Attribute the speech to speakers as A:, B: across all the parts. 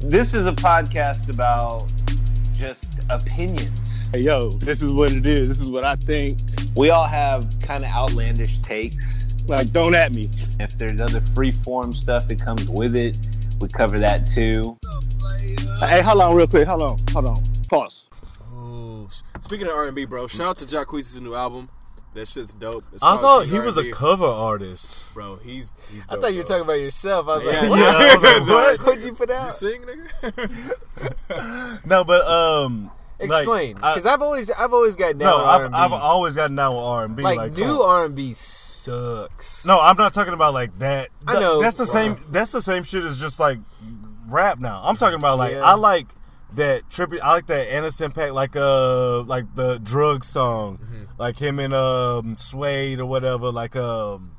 A: This is a podcast about just opinions.
B: Hey, yo, this is what it is. This is what I think.
A: We all have kind of outlandish takes.
B: Like, don't at me.
A: If there's other free form stuff that comes with it, we cover that too.
B: Hey, hold on, real quick. Hold on, hold on. Pause.
C: Ooh. Speaking of R&B, bro, shout out to Jacquees' new album. That shit's dope. It's
D: I thought
C: King
D: he was a cover artist.
C: Bro, he's he's.
E: I thought you were
C: bro.
E: talking about yourself. I was
C: Yeah,
E: like, what?
D: yeah, I was like, what?
E: What'd you put
C: You
E: out?
C: sing, nigga?
D: No, but um,
E: Explain,
D: I-
E: because I've always I've always got down
D: no,
E: with
D: I've,
E: R&B.
D: I've always gotten down with R and B.
E: like,
D: Like,
E: new
D: come.
E: R and B sucks.
D: No, I'm not talking about like that.
E: I
D: Th-
E: know.
D: That's the same. That's the same shit as just like rap. Now I'm talking about like
E: Yeah.
D: I like that trippy. I like that Anderson .Paak, like uh, like the drug song,
E: Mm-hmm.
D: Like him and um Suede or whatever. Like um,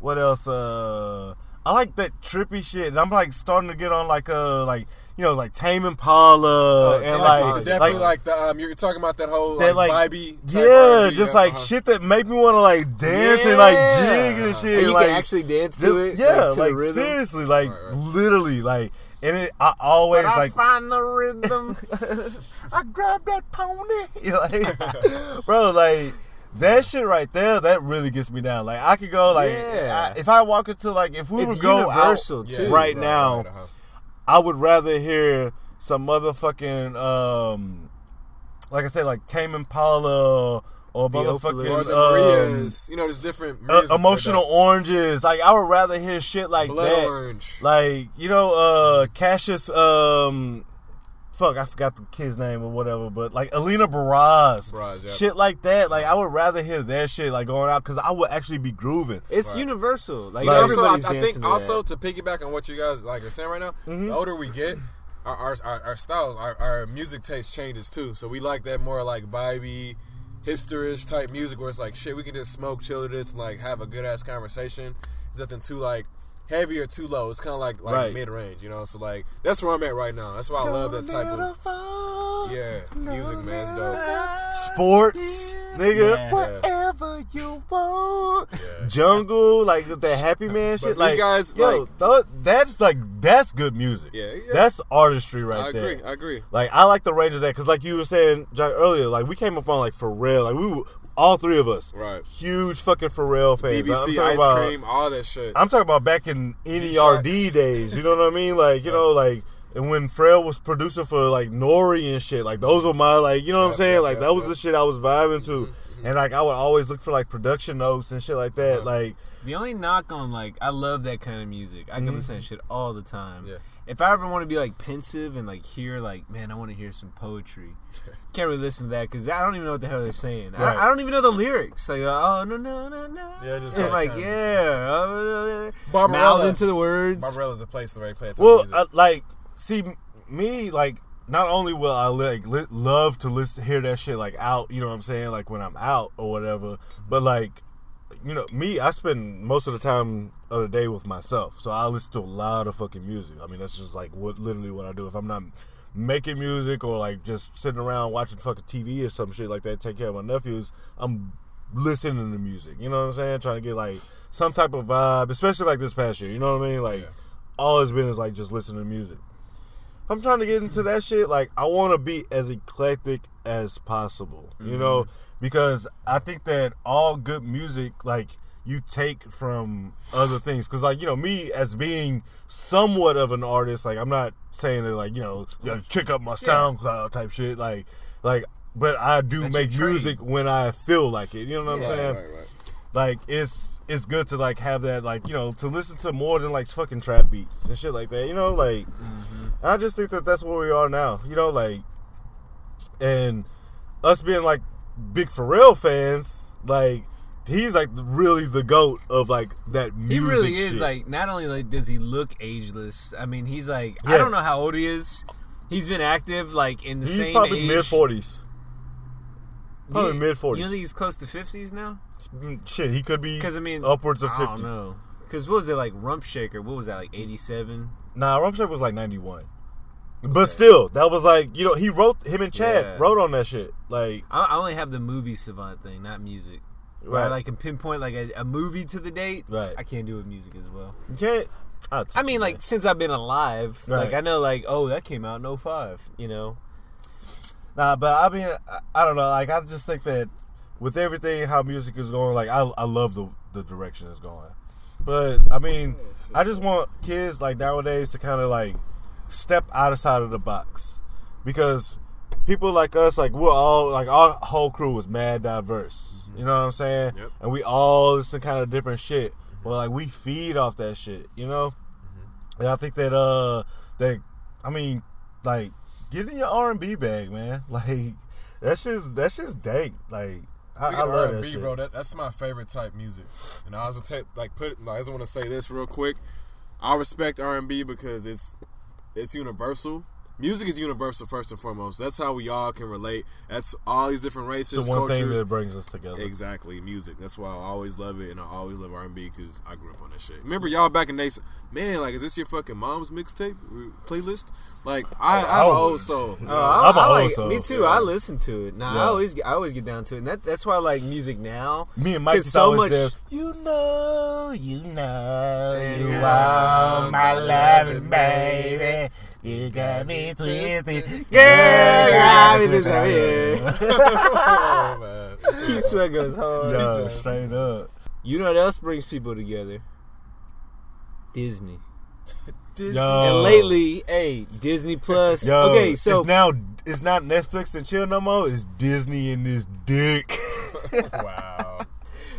D: what else? Uh, I like that trippy shit. And I'm like starting to get on like uh like you know like Tame Impala
E: Oh,
D: and like
C: like, definitely like, the um. You're talking about that whole
D: that
C: like,
D: like
C: vibey.
D: yeah,
C: R&B,
D: just
C: yeah,
D: like
C: uh-huh.
D: shit that make me want to like dance and like jig and shit.
E: And you
D: like,
E: can actually dance to
D: just-
E: it.
D: Yeah,
E: like, to
D: like,
E: the rhythm.
D: seriously, like
C: Right, right.
D: literally, like, and it, I always
E: But I
D: like,
E: find the rhythm.
D: I grab that pony, You know, like, bro, like that shit right there, that really gets me down. Like, I could go, like,
E: Yeah.
D: I, if I walk into like, if we
E: It's
D: would go out
E: too.
D: right, now. I would rather hear some motherfucking, um, like I said, like Tame Impala or
E: Theophilus.
D: motherfucking
C: Or the
D: um,
C: you know, there's different
D: uh, emotional
C: dope.
D: oranges. Like I would rather hear shit like
C: Blood
D: that.
C: orange.
D: Like you know, uh, Cassius. Um, fuck, I forgot the kid's name or whatever. But like Alina Baraz,
C: Baraz, yeah.
D: shit like that. Like I would rather hear their shit like going out because I would actually be grooving.
E: It's
C: Right.
E: universal. Like,
D: Like-
C: also, I, I think
E: to
C: also
E: that.
C: to piggyback on what you guys like are saying right now,
D: Mm-hmm.
C: the older we get, our our, our, our styles, our, our music taste changes too. So we like that more like vibey, hipsterish type music where it's like shit. We can just smoke, chill to this, and like have a good ass conversation. It's nothing too like heavy or too low. It's kind of like like
D: Right.
C: mid range, you know. So like that's where I'm at right now. That's why I love that type of yeah music, man. It's dope.
D: Sports, nigga,
E: Yeah.
D: Whatever you want. Jungle, like the happy man shit. Like
C: you guys,
D: yo,
C: like-
D: th- that's like that's good music.
C: Yeah, yeah.
D: that's artistry right
C: I
D: there.
C: agree. I agree.
D: Like I like the range of that because, like you were saying Jack, earlier, like we came up on like Pharrell, like we were, all three of us,
C: Right.
D: Huge fucking Pharrell fans. I'm
C: BBC ice
D: about,
C: cream, all that shit.
D: I'm talking about back in. NERD days. You know what I mean? Like you know, like and when Pharrell was producing for like Nore and shit, like those were my like you know what I'm saying? Like that was the shit I was vibing to,
C: Mm-hmm,
D: and like I would always look for like production notes and shit like that.
C: Uh-huh.
D: Like
E: The only knock on like I love that kind of music. I can
D: Mm-hmm.
E: listen to shit all the time.
C: Yeah.
E: If I ever want to be like pensive and like hear like man, I want to hear some poetry. Can't really listen to that because I don't even know what the hell they're saying.
D: Right.
E: I, I don't even know the lyrics. Like oh no no no no.
C: Yeah, just
E: And,
C: that
E: like yeah, uh,
C: Barbarella.
E: mouth into the words.
C: Barbarella's a place to where they play a ton of
D: Well,
C: music.
D: uh, like, see, me, like, not only will I like li- love to listen, hear that shit like out, you know what I'm saying, like when I'm out or whatever, but like, you know, me, I spend most of the time of the day with myself, so I listen to a lot of fucking music. I mean, that's just like what literally what I do. If I'm not making music or like just sitting around watching fucking TV or some shit like that, take care of my nephews, I'm listening to music. You know what I'm saying? Trying to get like some type of vibe, especially like this past year. You know what I mean? Like
C: Yeah.
D: all it's been is like just listening to music. If I'm trying to get into that shit, like I want to be as eclectic as possible, you mm-hmm. know, because I think that all good music, like you take from other things, because like you know me as being somewhat of an artist, like I'm not saying that like you know check up my SoundCloud type shit, like like, but I do
E: That's
D: make music when I feel like it. You know what I'm saying?
C: right, right.
D: like it's it's good to like have that like you know to listen to more than like fucking trap beats and shit like that you know like mm-hmm. and i just think that that's where we are now you know like and us being like big Pharrell fans like he's like really the goat of like that
E: He really is
D: shit.
E: like. Not only like does he look ageless. I mean, he's like. I don't know how old he is. He's been active like in the
D: he's
E: same
D: probably mid 40s
E: Do
D: probably
E: you-
D: mid 40s
E: You think he's close to fifties now?
D: Shit he could be
E: Because I mean,
D: upwards of
E: I
D: 50
E: don't know. Because what was it like? Rump Shaker. What was that like? Eighty-seven.
D: Nah, Rump Shaker was like ninety one. But still, that was like you know he wrote him and Chad
E: Yeah.
D: wrote on that shit. Like
E: I, I only have the movie savant thing, not music. I
D: Right.
E: like can pinpoint like a, a movie to the date.
D: Right.
E: I can't do it with music as well.
D: you can't.
E: I mean, like since I've been alive, like I know, like oh, that came out in 05, You know,
D: Nah, but I mean, I, I don't know. Like, I just think that with everything how music is going, like, I I love the the direction it's going. But I mean, I just want kids like nowadays to kind of like step outside of the box because people like us, like we're all like our whole crew was mad diverse. You know what I'm saying?
C: Yep.
D: And we all listen kind of different shit. But like we feed off that shit, you know. And I think that uh that I mean like get in your R and B bag, man. Like that's just that's just dank. Like I, I love that
C: R&B,
D: shit.
C: bro, that, that's my favorite type music. And I was gonna take like put. I just want to say this real quick. I respect R&B because it's it's universal. Music is universal first and foremost. That's how we all can relate. That's all these different
D: It's
C: races,
D: the one thing
C: cultures.
D: that brings us together.
C: Exactly, music. That's why I always love it, and I always love R and B because I grew up on that shit. Remember y'all back in the days, man? Like, is this your fucking mom's mixtape uh, playlist? Like, I, I'm an old soul. you know?
E: Oh, I,
D: I'm a
E: I
D: old
E: like,
D: soul.
E: Me too. I listen to it. Nah,
D: Yeah.
E: I always I always get down to it, and that, that's why I like music now.
D: Me and Mike
E: so much-
D: jam, You know, you know, you
E: Yeah.
D: are my loving baby. You got me twisted,
E: Girl, got me
D: twisted.
C: oh, man.
E: Keith Sweat goes hard.
D: Yo, straight up.
E: You know what else brings people together? Disney.
C: Disney.
D: Yo.
E: And lately, hey, Disney Plus.
D: Yo,
E: okay, so
D: it's now it's not Netflix and chill no more. It's Disney and this dick.
C: wow.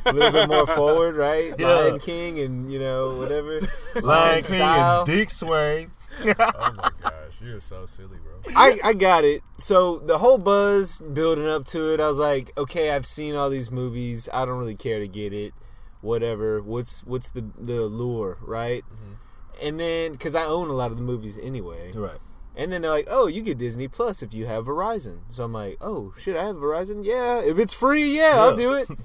E: a little bit more forward, right?
D: Yeah.
E: Lion King and you know whatever.
D: Lion King
E: style.
D: and Dick Swain.
C: Oh my gosh, you're so silly, bro.
E: I, I got it. So the whole buzz building up to it, I was like, okay, I've seen all these movies. I don't really care to get it. Whatever. What's what's the the allure, right? Mm-hmm. And then because I own a lot of the movies anyway,
D: Right.
E: and then they're like, oh, you get Disney Plus if you have Verizon. So I'm like, oh shit, I have Verizon. Yeah, if it's free, yeah, I'll do it.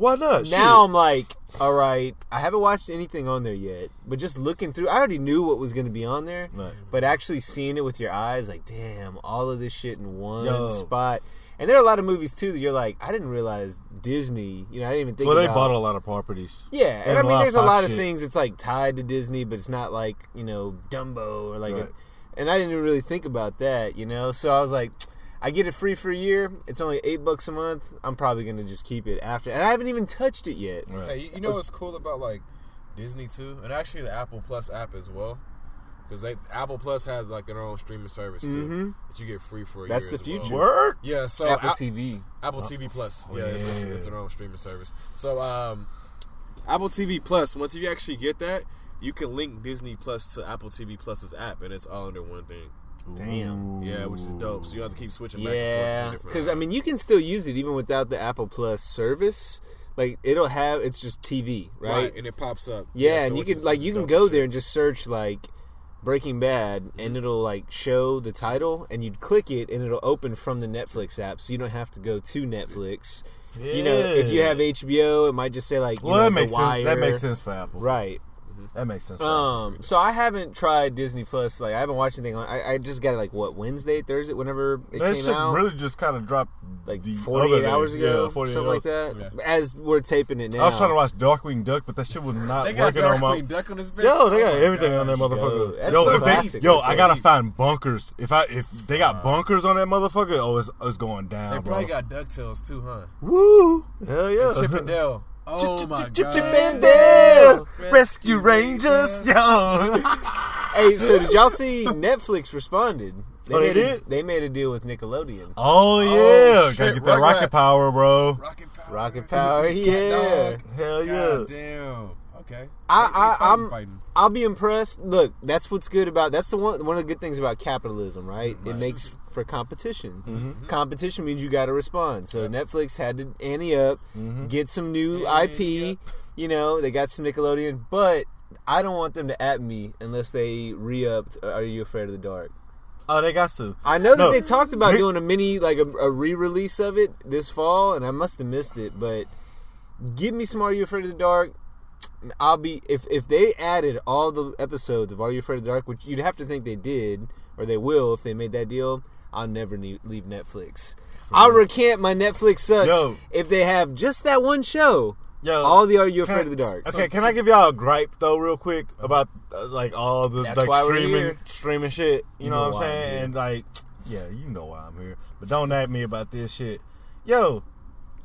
D: Why not?
E: now I'm like, all right, I haven't watched anything on there yet, but just looking through, I already knew what was going to be on there.
D: Right.
E: But actually seeing it with your eyes, like, damn, all of this shit in one
D: Yo.
E: spot. And there are a lot of movies too that you're like, I didn't realize Disney. You know, I didn't even think.
D: well, they
E: about,
D: bought a lot of properties.
E: Yeah, and
D: and
E: I mean, there's a lot of
D: shit.
E: things. It's like tied to Disney, but it's not like you know Dumbo or like.
D: Right.
E: A, and I didn't even really think about that, you know. So I was like, I get it free for a year. It's only eight bucks a month. I'm probably gonna just keep it after, and I haven't even touched it yet.
D: Right.
C: Hey, you- you know what's cool about like Disney too, and actually the Apple Plus app as well, because they Apple Plus has like their own streaming service too
E: Mhm.
C: that you get free for a
E: That's
C: year.
E: the
C: as well.
E: future.
D: Word.
C: Yeah, so
E: Apple
C: Apple,
E: TV.
C: Apple TV Plus. Yeah,
D: yeah.
C: It's, it's their own streaming service. So um, Apple TV Plus. Once you actually get that, you can link Disney Plus to Apple TV Plus's app, and it's all under one thing.
E: Damn.
C: Yeah, which is dope. So you have to keep switching back and
E: Yeah, because I mean, you can still use it even without the Apple Plus service. Like it'll have, it's just TV, right?
C: right, and it pops up.
E: Yeah,
C: so
E: and you can like you can go there and just search like Breaking Bad, and mm-hmm. it'll like show the title, and you'd click it, and it'll open from the Netflix app, so you don't have to go to Netflix. You know, if you have HBO, it might just say like, you
D: well,
E: know,
D: that
E: The
D: makes sense. That makes sense for Apple.
E: right?
D: That makes sense.
E: Um, so I haven't tried Disney Plus. Like I haven't watched anything on. I, I just got it like what Wednesday, Thursday, whenever it
D: that
E: came
D: shit
E: out.
D: really just kind of dropped
E: like
D: the
E: 48
D: other day.
E: hours ago,
D: Yeah, 48
E: something like that.
C: Yeah.
E: As we're taping it now,
D: I was trying to watch Darkwing Duck, but that shit was not
C: They got
D: working on my.
C: Duck on this bitch.
D: Yo, they got
C: Oh my
D: everything on that
C: gosh.
D: motherfucker.
E: that's
D: Yo,
E: so
D: if they, yo, I gotta
C: deep.
D: find Bonkers. If I if they got Bonkers on that motherfucker, oh, it's, it's going down,
C: They
D: bro.
C: probably got Ducktales too, huh?
D: Woo, hell yeah,
C: Chip and Dale. Oh my god.
D: Chip and Dale, Rescue Rangers, yo.
E: Hey, so did y'all see Netflix responded? They
D: Oh, they
E: made a,
D: did?
E: they made a deal with Nickelodeon.
D: Oh, oh yeah,
C: shit,
D: gotta get that rocket
C: Rugrats.
D: power, bro.
C: Rocket Power.
E: Rocket Power,
C: Cat
E: yeah.
C: Dog.
D: Hell yeah.
C: God damn. Okay.
E: I-
C: They- they
E: I-
C: fighting,
E: I'm-
C: fighting.
E: I'll be impressed. Look, that's what's good about that's the one one of the good things about capitalism, right? It makes for competition.
C: Mm-hmm.
E: Competition means you got to respond. So Netflix had to ante up,
C: Mm-hmm.
E: get some new IP. You know, they got some Nickelodeon, but I don't want them to at me unless they re-upped. uh, Are you afraid of the dark?
D: Oh, they got to.
E: I know that
D: No.
E: they talked about doing a mini, like a, a re-release of it this fall, and I must have missed it. But give me some Are You Afraid of the Dark? I'll be if if they added all the episodes of Are You Afraid of the Dark, which you'd have to think they did, or they will if they made that deal. I'll never ne- leave Netflix. I'll recant my Netflix sucks
D: Yo.
E: if they have just that one show.
D: Yo,
E: All the Are You Afraid
D: I-
E: of the Dark?
D: Okay, can I give y'all a gripe though, real quick about uh, like all the like streaming streaming shit? You,
E: You
D: know,
E: know
D: what I'm
E: why I'm
D: saying? And like, yeah, you know why I'm here. But don't at me about this shit. Yo,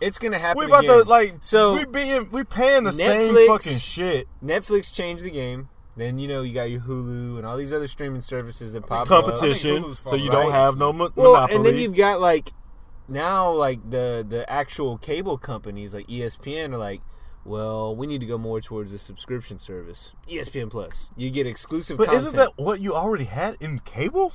E: It's gonna happen.
D: We about
E: again.
D: to like
E: so
D: we being we paying the same fucking shit.
E: Netflix changed the game. Then you know you got your Hulu and all these other streaming services that pop up.
D: Competition,
C: Hulu's
D: so you
C: fine,
D: don't have no mo-
E: Well,
D: monopoly.
E: and then you've got like now like the the actual cable companies like ESPN are like, well, we need to go more towards a subscription service, ESPN Plus. You get exclusive
D: but
E: content.
D: isn't that what you already had in cable?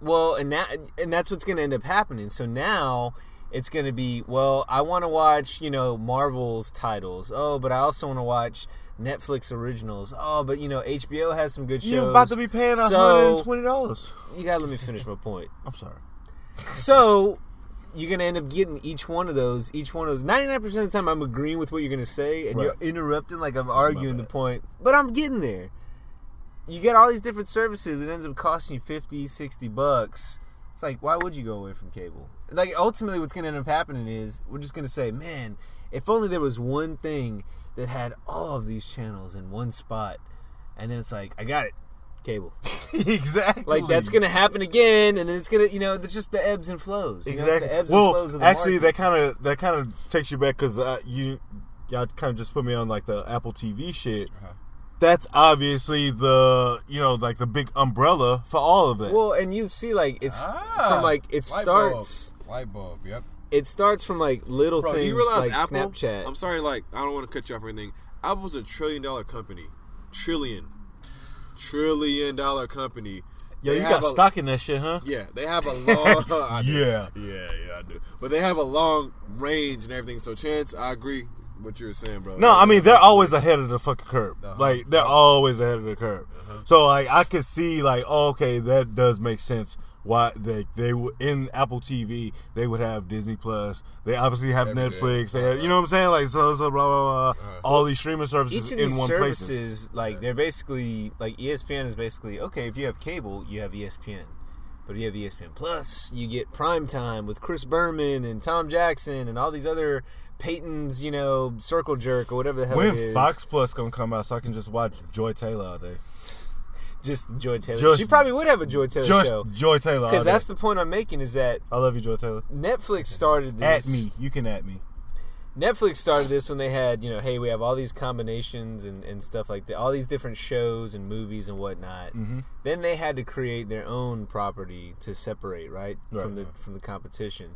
E: Well, and that and that's what's going to end up happening. So now it's going to be well, I want to watch, you know, Marvel's titles. Oh, but I also want to watch Netflix originals. Oh, but you know, HBO has some good shows.
D: You're about to be paying
E: So-
D: hundred and twenty dollars.
E: You got to let me finish my point.
D: I'm sorry.
E: So you're gonna end up getting each one of those. Each one of those. Ninety nine percent of the time, I'm agreeing with what you're gonna say, and
D: Right.
E: you're interrupting like I'm arguing the point. But I'm getting there. You get all these different services. It ends up costing you 50, 60 bucks. It's like, why would you go away from cable? Like, ultimately, what's gonna end up happening is we're just gonna say, man, if only there was one thing that had all of these channels in one spot, and then it's like, I got it, cable.
D: exactly.
E: Like that's gonna happen again, and then it's gonna, you know, it's just the ebbs and flows. You know,
D: Exactly.
E: the ebbs and
D: well,
E: flows of the
D: actually,
E: market.
D: that kind of that kind of takes you back because uh, you y'all kind of just put me on like the Apple TV shit.
E: Uh-huh.
D: That's obviously the you know like the big umbrella for all of it.
E: Well, and you see, like it's
C: Ah,
E: from like it starts.
C: Bulb. Light bulb. Yep.
E: It starts from like little
C: Bro, do
E: things
C: you realize
E: like
C: Apple?
E: Snapchat.
C: I'm sorry, like I don't want to cut you off or anything. Apple's a trillion dollar company. Trillion. Trillion dollar company.
D: yeah,
C: They
D: you got
C: a-
D: stock in that shit, huh?
C: Yeah, they have a long.
D: Yeah.
C: yeah, yeah, I do. But they have a long range and everything. So, chance, I agree what you were saying, bro.
D: No, I mean they're always ahead of the fucking curve.
C: Uh-huh.
D: Like they're always ahead of the curve. So like I could see like oh, okay that does make sense. Why they they would in Apple TV they would have Disney Plus. They obviously have
C: Every day.
D: Netflix. They have, you know what I'm saying like so so blah blah blah. Uh-huh. All these streaming services
E: Each of
D: in
E: these
D: one
E: services,
D: places.
E: like they're basically like ESPN is basically okay. If you have cable, you have ESPN. But if you have ESPN Plus, you get prime time with Chris Berman and Tom Jackson and all these other Peyton's, you know, circle jerk or whatever the hell it
D: When
E: is.
D: Fox Plus gonna come out so I can just watch Joy Taylor all day.
E: Just Joy Taylor.
D: Just-
E: she probably would have a Joy Taylor
D: Joy,
E: show.
D: Joy Taylor
E: Because that's the point I'm making is that
D: I love you, Joy Taylor.
E: Netflix started this.
D: At me, you can at me.
E: Netflix started this when they had, you know, hey, we have all these combinations and, and stuff like that, all these different shows and movies and whatnot.
D: Mm-hmm.
E: Then they had to create their own property to separate, right, from
D: Right.
E: the from the competition.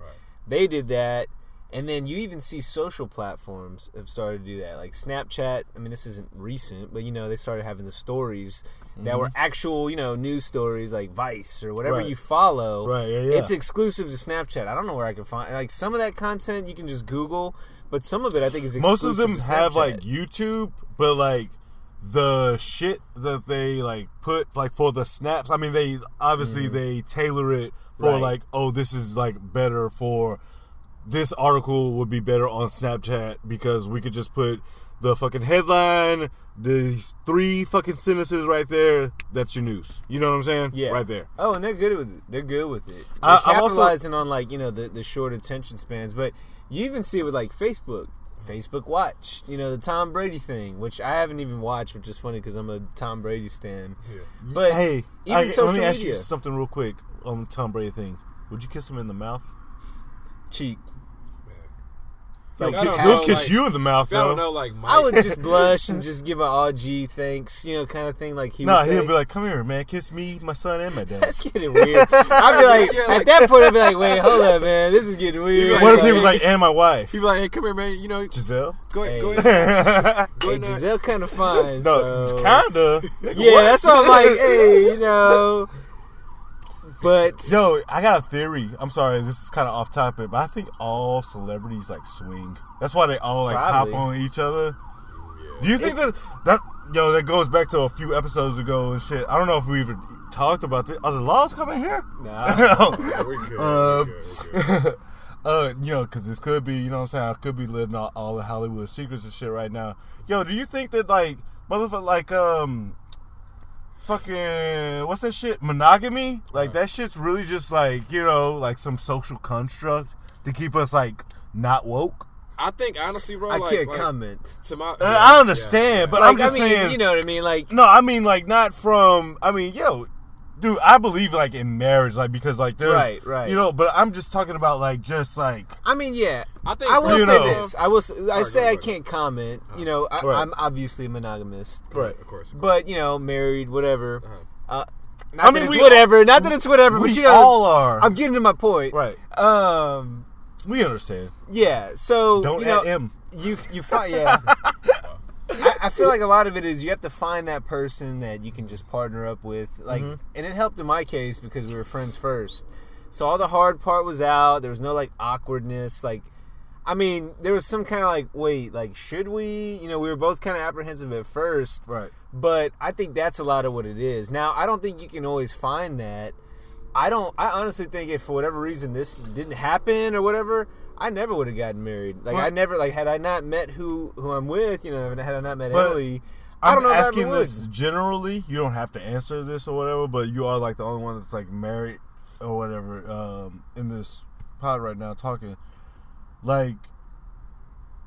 E: They did that, and then you even see social platforms have started to do that, like Snapchat. I mean, this isn't recent, but you know, they started having the stories that were actual, you know, news stories like Vice or whatever
D: Mm-hmm. Right.
E: you follow.
D: Right, yeah, yeah.
E: It's exclusive to Snapchat. I don't know where I can find like some of that content you can just Google, but some of it I think is
D: Most of them have like YouTube, but like the shit that they like put like for the snaps. I mean, they obviously they tailor it for
E: Mm-hmm. Right.
D: like, oh, this is like better for this article would be better on Snapchat because we could just put the fucking headline, these three fucking sentences right there. That's your news. You know what I'm saying?
E: yeah,
D: right there.
E: Oh, and they're good with it. They're good with it. They're
D: I- I'm also-
E: capitalizing on like you know the the short attention spans, but you even see it with like Facebook. Facebook Watch, you know the Tom Brady thing, which I haven't even watched, which is funny because I'm a Tom Brady stan. But
D: hey,
E: even
D: I,
E: social
D: let me ask you
E: media.
D: something real quick on the Tom Brady thing. Would you kiss him in the mouth?
E: cheek.
D: Like,
C: I don't
D: he'll
C: know,
D: kiss
C: like,
D: you in the mouth,
C: If I
D: though.
C: don't know, like Mike.
E: I would just blush and just give an all G thanks, you know, kind of thing. Like he,
D: nah, he'll be like, "Come here, man, kiss me, my son, and my dad."
E: That's getting weird. I'd be like,
C: Yeah,
E: at that point, I'd be like, wait, hold up, man, this is getting weird.
C: like-
D: what if he was like, "And my wife,
C: He'd be like, "Hey, come here, man. You know,
D: Gisele"?
C: go ahead,
E: Hey.
C: go ahead, go
E: Hey,
C: ahead."
E: Gisele kind of fine.
D: no,
E: so.
D: kinda.
E: Yeah, that's why I'm like, hey, you know. But
D: Yo, I got a theory. I'm sorry, this is kind of off topic, but I think all celebrities like swing. That's why they all like
E: Probably.
D: hop on each other. Do you think that that yo that goes back to a few episodes ago and shit? I don't know if we even talked about this. Are the laws coming here?
E: Nah.
C: We're good.
D: Uh,
C: we're good, we're good.
D: uh, you know, because this could be, you know what I'm saying? I could be living all, all the Hollywood secrets and shit right now. Yo, do you think that, like, motherfucker, like, um, fucking, what's that shit? Monogamy? Like, that shit's really just, like, you know, like some social construct to keep us, like, not woke?
C: I think honestly, bro,
E: I
C: like,
E: can't
C: like,
E: comment.
C: To my,
D: Uh, I understand, but
E: Like,
D: I'm just
E: I mean,
D: saying.
E: you know what I mean? Like,
D: No, I mean like not from. I mean, yo, dude, I believe like in marriage, like because like there's,
E: Right, right.
D: You know, but I'm just talking about like just like
E: I mean, yeah.
C: I think
E: I will
D: You
E: say
D: know.
E: this. I will. s- I
C: right,
E: say I can't comment. You know, I,
D: Right.
E: I'm obviously monogamous,
D: right.
C: of course.
E: but you know, married, whatever. Uh, not
D: I
E: that
D: mean,
E: it's
D: we-
E: whatever. Not that it's whatever.
D: We
E: but you know,
D: all are.
E: I'm getting to my point.
D: right.
E: Um.
D: We understand.
E: Yeah. So
D: Don't
E: you know,
D: at him.
E: you you find yeah. I, feel like a lot of it is you have to find that person that you can just partner up with, like,
D: Mm-hmm.
E: and it helped in my case because we were friends first. So all the hard part was out. There was no like awkwardness. Like, I mean, there was some kind of like, wait, like, should we? You know, we were both kind of apprehensive at first,
D: Right.
E: but I think that's a lot of what it is. Now, I don't think you can always find that. I don't. I honestly think if for whatever reason this didn't happen or whatever, I never would have gotten married. Like I never like had I not met who who I'm with, you know, had I not met
D: But
E: Emily. I
D: I'm
E: don't know if I
D: asking
E: ever would.
D: this generally. You don't have to answer this or whatever, but you are like the only one that's like married or whatever um, in this pod right now talking. Like,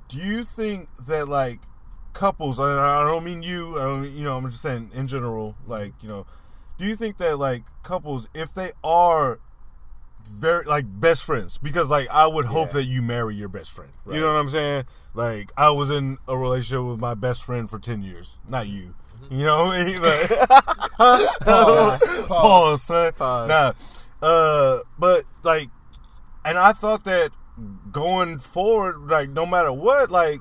D: do you think that like couples? And I don't mean you. I don't. You know, I'm just saying in general. Like, you know, do you think that like couples, if they are very like best friends because like I would hope
E: Yeah.
D: that you marry your best friend. You know what I'm saying? Like I was in a relationship with my best friend for 10 years, not you. You know what I mean? Like, pause, pause, son.
E: Pause.
D: Nah, uh, but like, and I thought that going forward, like no matter what, like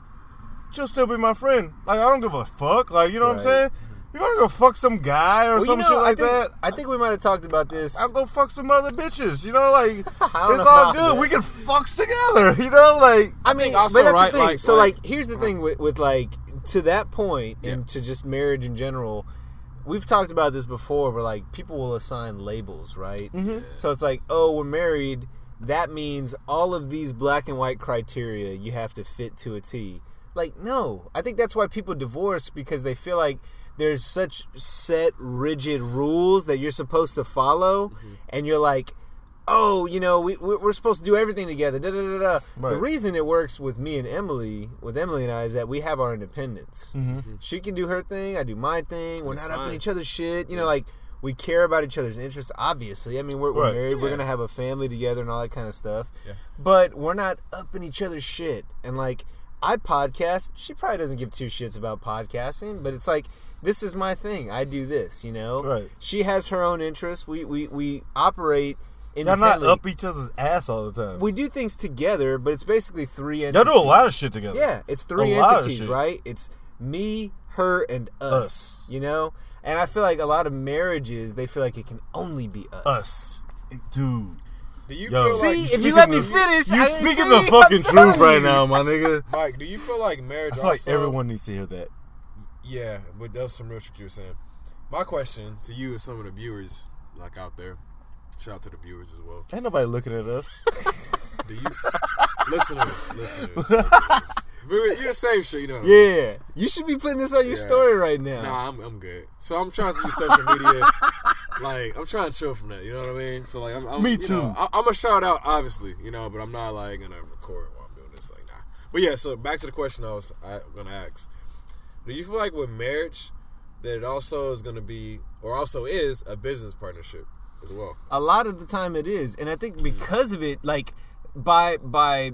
D: she'll still be my friend. Like I don't give a fuck. Like you know what I'm saying? You want to go fuck some guy or
E: Well,
D: some
E: you know,
D: shit like
E: I think,
D: that?
E: I think we might have talked about this.
D: I'll go fuck some other bitches. You know, like it's
E: know
D: all good.
E: that.
D: We can fucks together. You know, like
E: I mean,
C: also,
E: but that's
C: right,
E: the thing.
C: like-
E: so,
C: like-
E: like, here's the thing with, with like to that point, and to just marriage in general. We've talked about this before, where like people will assign labels, right? Mm-hmm. So it's like, oh, we're married. That means all of these black and white criteria you have to fit to a T. Like, no, I think that's why people divorce because they feel like there's such set, rigid rules that you're supposed to follow, and you're like, oh, you know, we we- we're supposed to do everything together. Da, da, da, da. The reason it works with me and Emily, with Emily and I, is that we have our independence.
D: Mm-hmm.
E: She can do her thing, I do my thing. We're
C: That's
E: not up in each other's shit. You know, like we care about each other's interests. Obviously, I mean, we're, we're
D: Right.
E: married. We're gonna have a family together and all that kind of stuff.
C: Yeah.
E: But we're not up in each other's shit. And like, I podcast. She probably doesn't give two shits about podcasting, but it's like this is my thing. I do this. You know.
D: Right.
E: She has her own interests. We we we operate.
D: y'all not up each other's ass all the time.
E: We do things together, but it's basically three
D: y'all do a lot of shit together.
E: Yeah, it's three
D: A lot of
E: entities,
D: shit.
E: right? It's me, her, and us,
D: Us.
E: You know, and I feel like a lot of marriages they feel like it can only be us.
D: Us, dude.
C: Do you
D: Yo.
C: feel
E: See,
C: like
E: if you let me
D: the-
E: finish,
D: You
E: I-
D: speaking
E: see,
D: the fucking truth right now, my nigga.
C: Mike? Do you feel like marriage?
D: I feel like everyone needs to hear that.
C: Yeah, but that's some real shit you were saying. My question to you and some of the viewers, like out there, shout out to the viewers as well.
D: Ain't nobody looking at us.
C: Do you listeners, listeners, listeners. You're the same shit, you know. What I mean?
E: Yeah, you should be putting this on your
C: Yeah.
E: story right now.
C: Nah, I'm, I'm good. So I'm trying to use social media. like I'm trying to chill from that. You know what I mean? So like I'm, I'm
D: Me too.
C: know, I, I'm a shout out, obviously. You know, but I'm not like gonna record while I'm doing this. Like nah. But yeah. So back to the question I was I, gonna ask. Do you feel like with marriage that it also is gonna be, or also is, a business partnership as well?
E: a lot of the time it is and i think because of it like by by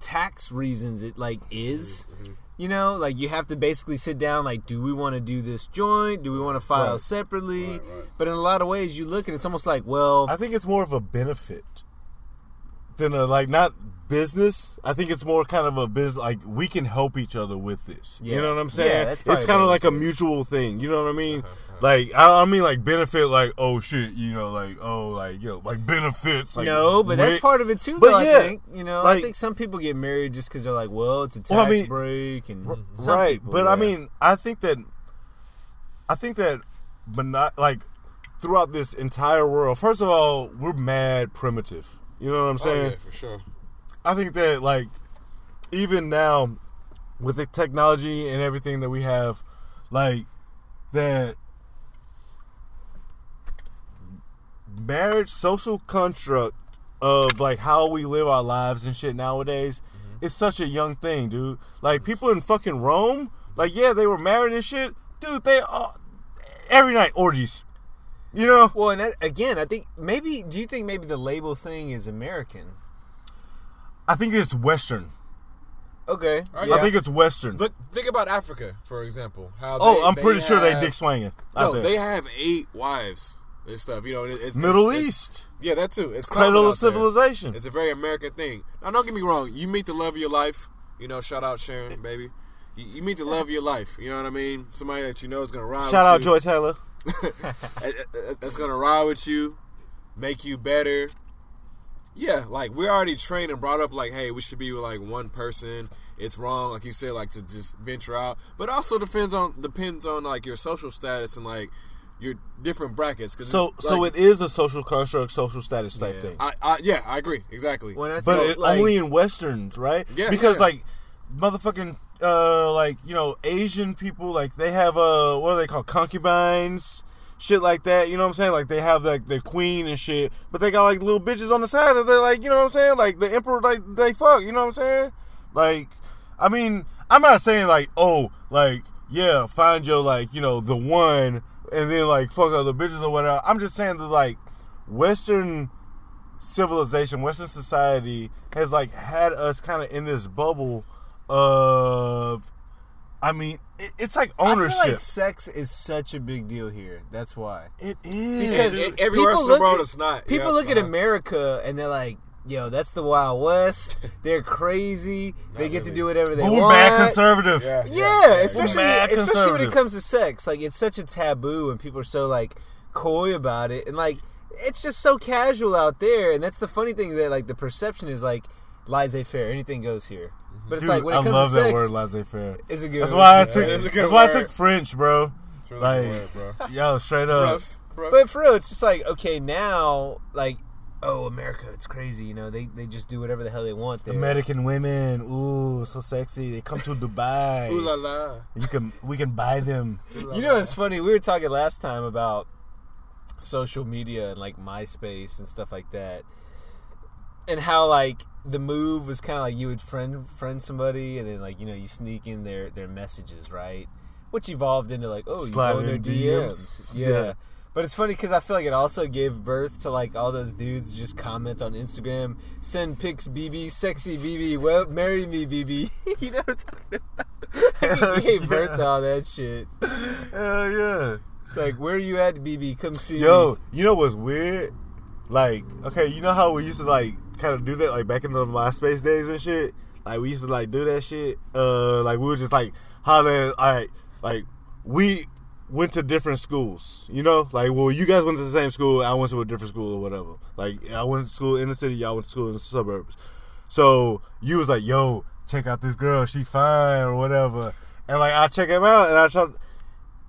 E: tax reasons it like is mm-hmm, mm-hmm. you know like you have to basically sit down like do we want to do this joint do we want to file
D: Right.
E: separately
C: Right, right.
E: but in a lot of ways you look and it's almost like well
D: I think it's more of a benefit than a like not business. I think it's more kind of a business. Like we can help each other with this.
E: Yeah.
D: You know what I'm
E: Yeah,
D: saying?
E: that's
D: it's kind of like a mutual thing. You know what I mean?
C: Uh-huh,
D: Like I, I mean, like benefit, like oh shit, you know, like oh, like you know, like benefits. Like
E: no, but that's part of it too.
D: But yeah,
E: I think you know, I think some people get married just because they're like, well, it's a tax
D: Well, I mean,
E: break, and some
D: right
E: people,
D: but i mean i think that i think that but not like throughout this entire world first of all we're mad primitive you know what i'm
C: Oh,
D: saying
C: yeah, for sure.
D: i think that like even now with the technology and everything that we have like that marriage social construct of like how we live our lives and shit nowadays mm-hmm. is such a young thing, dude. Like people in fucking Rome, like yeah, they were married and shit, dude. They all every night orgies, you know.
E: Well, and that, again, I think maybe. Do you think maybe the label thing is American?
D: I think it's Western.
E: Okay,
C: Oh,
D: I think it's Western.
C: Look, think about Africa, for example. How
D: oh,
C: they-
D: I'm pretty sure they dick swinging. out
C: No,
D: there.
C: they have eight wives and stuff. You know, it, it's
D: Middle
C: it's-
D: East,
C: Yeah, that too. It's common
D: cradle
C: out
D: of
C: there.
D: civilization.
C: It's a very American thing. Now, don't get me wrong. You meet the love of your life. You know, shout out Sharon, eh. baby. You, you meet the love of your life. You know what I mean? Somebody that you know is gonna ride.
D: Shout
C: with
D: out
C: you.
D: Joy Taylor.
C: That's gonna ride with you, make you better. Yeah, like we're already trained and brought up like, hey, we should be with like one person. It's wrong, like you said, like to just venture out. But also depends on depends on like your social status and like your different brackets. Cause
D: So,
C: it's,
D: so it is a social construct, social status type
E: Yeah.
D: thing.
C: I, I yeah, I agree exactly.
E: When
D: but
E: so,
D: it,
E: like,
D: only in westerns, right?
C: Yeah,
D: because
C: yeah.
D: like motherfucking uh like you know Asian people like they have uh what are they called concubines, shit like that. You know what I'm saying? Like they have like their queen and shit, but they got like little bitches on the side and they're like you know what I'm saying? Like the emperor like they fuck. You know what I'm saying? Like I mean I'm not saying like oh like yeah find your like you know the one and then like fuck other bitches or whatever. I'm just saying that like Western civilization, Western society has like had us kind of in this bubble of, I mean, it, it's like
E: I
D: ownership.
E: feel like sex is such a big deal here. That's why.
D: it is.
E: Because
C: E- everywhere else in
E: people
C: the world
E: look at-
C: it's not.
E: People
C: Yep,
E: look at
C: uh-huh.
E: America and they're like, "Yo, that's the Wild West. They're crazy. they get to do whatever they
D: but
E: want."
D: we're mad conservative.
C: Yeah.
E: Yeah, especially
D: mad
E: especially when it comes to sex. Like it's such a taboo, and people are so like coy about it, and like it's just so casual out there. And that's the funny thing that like the perception is like laissez-faire, anything goes here. But it's
D: Dude,
E: like when it
D: I
E: comes
D: love
E: to
D: that
E: sex,
D: word laissez-faire.
E: it's a good.
D: That's why I took.
C: it's a good
D: That's why I took French, bro.
C: It's really
D: Like,
C: good, bro.
D: yo, straight up.
C: Rough, rough.
E: But for real, it's just like okay now, like oh America, it's crazy. You know, they they just do whatever the hell they want there.
D: American women, ooh, so sexy. They come to Dubai.
C: Ooh la la.
D: You can, we can buy them.
E: You know, it's funny. We were talking last time about social media and like MySpace and stuff like that, and how like the move was kind of like you would friend friend somebody, and then like you know you sneak in their their messages, right? Which evolved into like oh you
D: Slide
E: go in their DMs,
D: DMs.
E: yeah.
D: Yeah.
E: But it's funny because I feel like it also gave birth to like all those dudes just comment on Instagram, send pics, BB, sexy BB, well, marry me, BB. you know what I'm talking about? it gave birth to all that shit.
D: Hell yeah.
E: It's like, where are you at, BB? Come see
D: Yo,
E: me.
D: you know what's weird? Like, okay, you know how we used to like kind of do that like back in the MySpace days and shit. Like we used to like do that shit. Uh, like we were just like hollering. Like, like we went to different schools. You know, like well, you guys went to the same school. I went to a different school or whatever. Like I went to school in the city. Y'all went to school in the suburbs. So you was like, yo, check out this girl. She fine or whatever. And like I check him out and I try.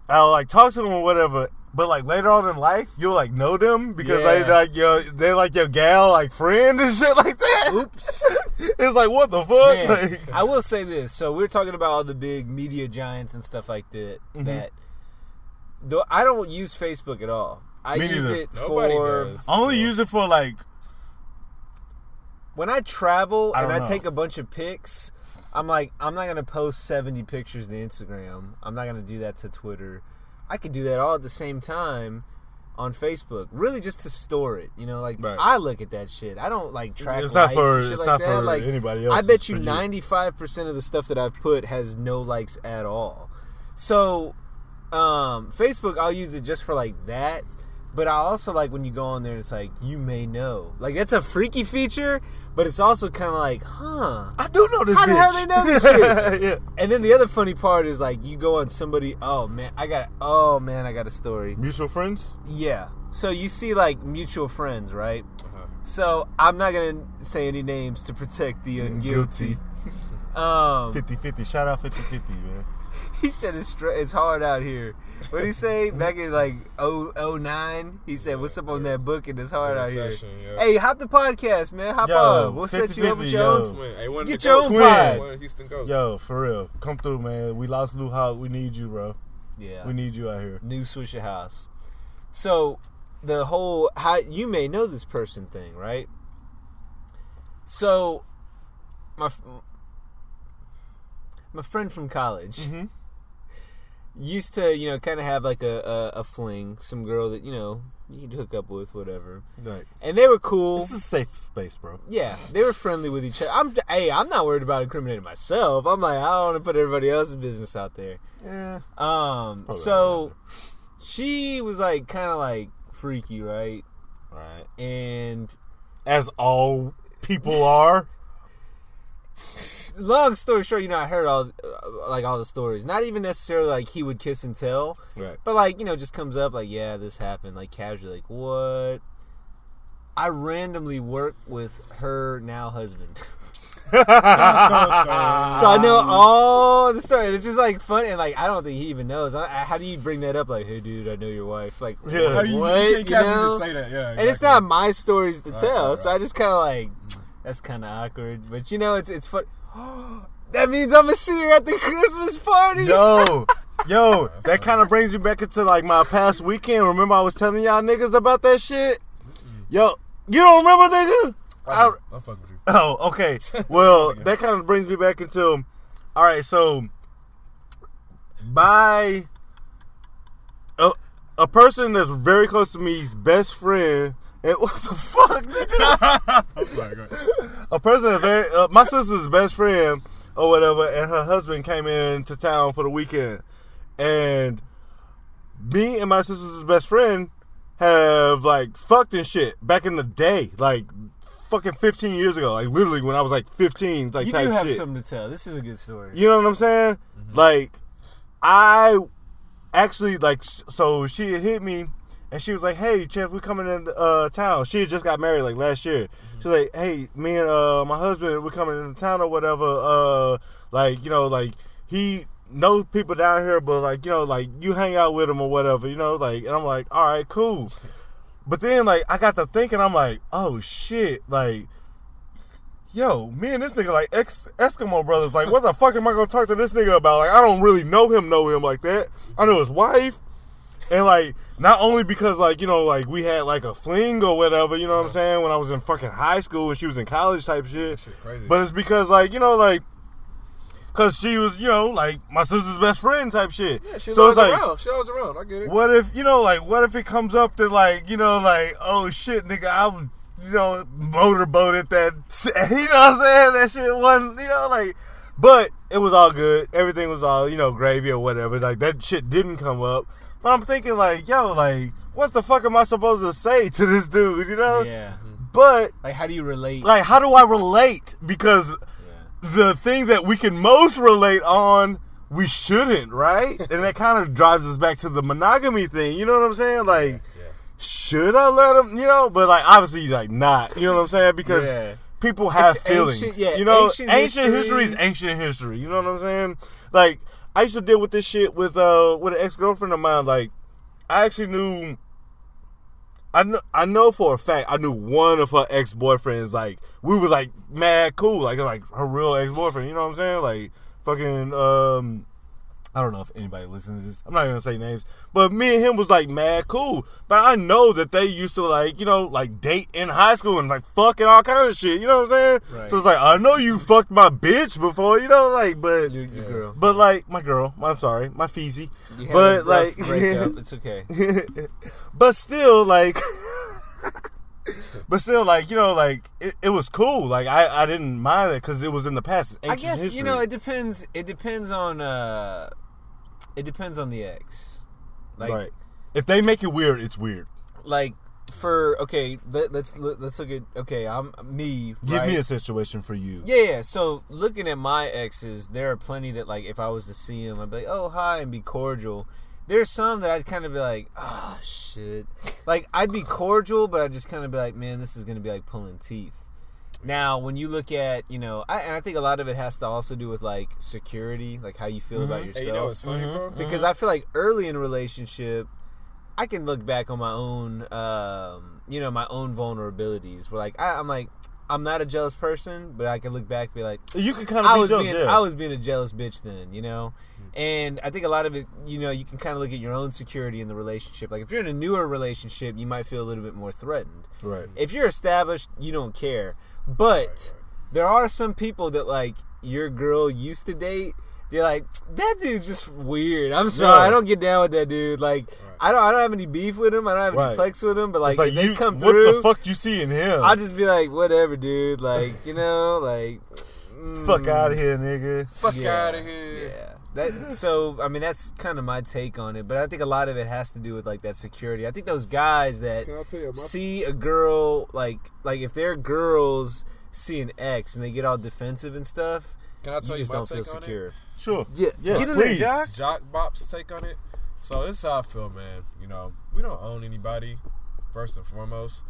D: I'll like talk to him or whatever. But like later on in life, you'll like know them because they like your they like your gal like friend and shit like that.
E: Oops.
D: it's like what the fuck?
E: Man,
D: Like,
E: I will say this. So we're talking about all the big media giants and stuff like that.
D: Mm-hmm.
E: That though I don't use Facebook at all. I
D: Me
E: use
D: neither.
E: it
C: Nobody
E: for
C: does.
D: I only use it for like
E: when I travel
D: I
E: and
D: don't
E: I
D: know.
E: take a bunch of pics. I'm like, I'm not gonna post 70 pictures to Instagram. I'm not gonna do that to Twitter. I could do that all at the same time on Facebook. Really, just to store it. You know, like
D: Right.
E: I look at that shit. I don't like track.
D: It's not for- it's
E: like
D: not
E: that.
D: for
E: like,
D: anybody else,
E: I bet you
D: you.
E: 95 percent of the stuff that I've put has no likes at all. So, um, Facebook, I'll use it just for like that. But I also like when you go on there, it's like you may know. Like that's a freaky feature, but it's also kind of like, huh?
D: I do know this
E: How the
D: bitch.
E: hell they know this shit?
D: yeah.
E: And then the other funny part is like you go on somebody. Oh man, I got. Oh man, I got a story.
D: Mutual friends?
E: Yeah. So you see like mutual friends, right?
C: Uh-huh.
E: So I'm not gonna say any names to protect the unguilty. Um,
D: 50 50. Shout out 50 50, man.
E: he said it's str- it's hard out here. What did he say back in like oh oh nine? He said, "What's up on that book and it's hard
C: The
E: out here."
C: recession, yeah.
E: Hey, hop the podcast, man. Hop
D: Yo,
E: on. We'll set you up
D: 50-50,
E: with
D: yo.
E: Jones.
C: Twin. Hey, one of
E: Get
C: the
E: your own vibe.
C: One of the Houston Ghosts.
D: Yo, for real. Come through, man. We lost Lou Hawk. We need you, bro.
E: Yeah.
D: We need you out here.
E: New Swishahouse. So the whole how you may know this person thing, right? So my my friend from college mm-hmm. Used to, you know, kind of have like a, a a fling, some girl that you know you'd hook up with, whatever,
D: Like,
E: and they were cool.
D: this is a safe space, bro.
E: Yeah, they were friendly with each other. I'm hey, I'm not worried about incriminating myself. I'm like, I don't want to put everybody else's business out there.
D: Yeah.
E: Um, so she was like kind of like freaky, right?
D: Right.
E: And
D: As all people are.
E: Long story short, you know, I heard all uh, like all the stories. Not even necessarily like he would kiss and tell,
D: Right.
E: but like you know, just comes up like, yeah, this happened, like casually, like what? I randomly work with her now husband. so I know all the story. It's just like funny, and like I don't think he even knows. I, I- how do you bring that up? Like, hey, dude, I know your wife. Like,
D: Yeah.
C: How you,
E: what?
C: you can't casually
E: know?
C: just say that. Yeah.
E: and it's not my stories to
C: Right,
E: tell,
C: right,
E: so I just kind of like that's kind of awkward. But you know, it's it's fun. that means I'm gonna see her at the Christmas party.
D: Yo, yo, oh, that kind of brings me back into like my past weekend. Remember I was telling y'all niggas about that shit? Yo, you don't remember, nigga? I-
C: I'll, I'll fuck with you.
D: Oh, okay. Well, that kind of brings me back into. All right, so by a, a person that's very close to me's best friend. And what the fuck, nigga?
C: I'm sorry,
D: a person very uh, my sister's best friend or whatever, and her husband came into town for the weekend, and me and my sister's best friend have like fucked and shit back in the day, like fucking fifteen years ago, like literally when I was like fifteen, like
E: you
D: type
E: do have
D: shit.
E: something to tell. This is a good story.
D: You know what I'm saying? Like, I actually like. So she had hit me, and she was like, "Hey, Chef, we coming in uh, town." She had just got married like last year. She's like, "Hey, me and uh, my husband, we're coming into town or whatever. Uh, like, you know, like he." knows people down here, but like you know, like you hang out with him or whatever, you know, like, and I'm like, all right, cool. But then like I got to thinking, I'm like, oh shit, like yo, me and this nigga like ex Eskimo brothers. Like, what the fuck am I gonna talk to this nigga about? Like, I don't really know him, know him like that. I know his wife, and like not only because like you know like we had like a fling or whatever. You know what I'm saying? When I was in fucking high school and she was in college type shit.
C: Shit crazy.
D: But it's because like you know like. Cause she was, you know, like my sister's best friend type shit.
C: yeah, she's
D: so it's like,
C: around. She's always around. I get it.
D: what if you know, like, what if it comes up that like, you know, like, oh shit, nigga, I was, you know, motorboated that, you know what I'm saying? That shit wasn't, you know, like, but it was all good. Everything was all, you know, gravy or whatever. Like that shit didn't come up. But I'm thinking like, yo, like, what the fuck am I supposed to say to this dude? You know?
E: Yeah.
D: But
E: Like, how do you relate?
D: like, how do I relate? Because the thing that we can most relate on, we shouldn't, right? and that kind of drives us back to the monogamy thing. You know what I'm saying? Like,
C: Yeah.
D: should I let him? You know, but like obviously, like not. You know what I'm saying? Because
E: Yeah.
D: people have
E: It's
D: feelings.
E: ancient- yeah,
D: you know,
E: ancient
D: ancient,
E: history.
D: history is ancient history. You know what I'm saying? Like I used to deal with this shit with uh with an ex girlfriend of mine. Like I actually knew. I know, I know for a fact I knew one of her ex boyfriends. Like we was like mad cool, like like her real ex boyfriend. You know what I'm saying? Like fucking um, I don't know if anybody listens to this. I'm not even gonna say names, but me and him was like mad cool. But I know that they used to like you know like date in high school and like fucking all kind of shit. You know what I'm saying?
E: Right.
D: So it's like I know you fucked my bitch before. You know, like but
E: Your, your girl.
D: but like my girl. I'm sorry, my feezy.
E: You had a
D: But like.
E: It's okay.
D: but still like but still like you know like it, it was cool like i i didn't mind it because it was in the past it's
E: I guess
D: history.
E: you know it depends. It depends on. uh It depends on the ex. Like,
D: right if they make it weird it's weird
E: like for okay, let, let's let, let's look at okay. I'm me.
D: Give
E: right?
D: me a situation for you.
E: Yeah, yeah. So looking at my exes, there are plenty that like if I was to see them, I'd be like, "Oh, hi," and be cordial. There's some that I'd kind of be like, "Ah, shit." Like I'd be cordial, but I'd just kind of be like, "Man, this is gonna be like pulling teeth." Now, when you look at, you know, I, and I think a lot of it has to also do with like security, like how you feel about yourself.
C: Hey, you know what's funny, mm-hmm. bro?
E: because mm-hmm. I feel like early in a relationship, I can look back on my own, um, you know, my own vulnerabilities. Where like I, I'm like, I'm not a jealous person, but I can look back and be like,
D: You can kind of
E: I
D: be
E: was
D: jealous,
E: being
D: yeah.
E: I was being a jealous bitch then, you know. And I think a lot of it, you know, you can kind of look at your own security in the relationship. Like if you're in a newer relationship, you might feel a little bit more threatened.
D: right.
E: If you're established, you don't care. But there are some people that like your girl used to date. They're like, that dude's just weird. I'm sorry,
D: Yeah.
E: I don't get down with that dude. Like, I don't, I don't have any beef with him. I don't have any
D: Right.
E: flex with him. But like,
D: like
E: if they
D: you,
E: come
D: what the fuck you see in him?
E: I'll just be like, whatever, dude. Like, you know, like,
D: fuck mm. out of here, nigga.
C: Fuck
E: Yeah,
C: out of here.
E: Yeah. That so I mean that's kind of my take on it, but I think a lot of it has to do with like that security. I think those guys that
C: Can I tell you
E: see a girl like like if they're girls see an ex and they get all defensive and stuff,
C: Can I
E: you
C: tell you,
E: just
C: my
E: don't feel
C: on
E: secure.
D: Sure.
E: Yeah,
D: Yes,
E: get in there,
D: please.
E: Jock.
C: Jock Bop's take on it. So this is how I feel, man. You know, we don't own anybody. First and foremost,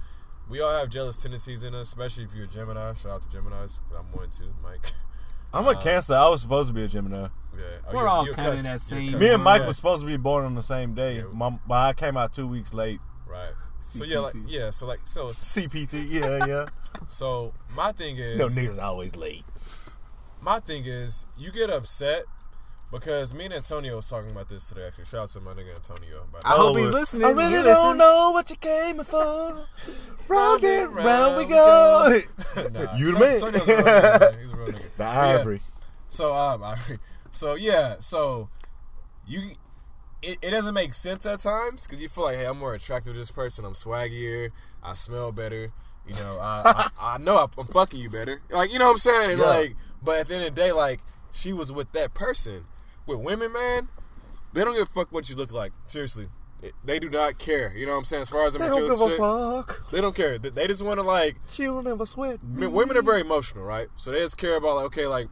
C: we all have jealous tendencies in us, especially if you're a Gemini. Shout out to Gemini's. I'm one too, Mike.
D: I'm a Cancer. I was supposed to be a Gemini.
C: Yeah, Oh,
E: We're
C: you-
E: all
C: you a
E: kinda
C: cuss.
E: in that
C: You a
E: same-
C: cuss.
D: Me and Mike
C: Yeah.
D: was supposed to be born on the same day,
C: Yeah.
D: my, but I came out two weeks late.
C: right. So yeah, like yeah, so like so
D: CPT, yeah, yeah.
C: so my thing is
D: no niggas always late.
C: my thing is you get upset because me and Antonio was talking about this today. Actually, shout out to my nigga Antonio. By the
E: I
C: way.
E: hope he's
D: Oh,
E: listening.
D: I really
E: listens.
D: don't know what you came for. Round and
C: Round
D: round we
C: we
D: go.
C: Nah,
D: You the
C: Antonio-
D: man.
C: Antonio's a real nigga. He's a real nigga.
D: The
C: But yeah,
D: ivory.
C: So um, Ivory. So yeah, so you. It, it doesn't make sense at times because you feel like, hey, I'm more attractive to this person. I'm swaggier. I smell better. You know, I I, I know I'm fucking you better. Like you know what I'm saying?
D: Yeah.
C: like, but at the end of the day, like she was with that person. With women, man, they don't give a fuck what you look like. Seriously, It- they do not care. You know what I'm saying? As far as the
D: They don't
C: material
D: give a fuck.
C: they don't care. They- They just want to like
D: She don't ever sweat.
C: Mean, women are very emotional, right? So they just care about like, okay, like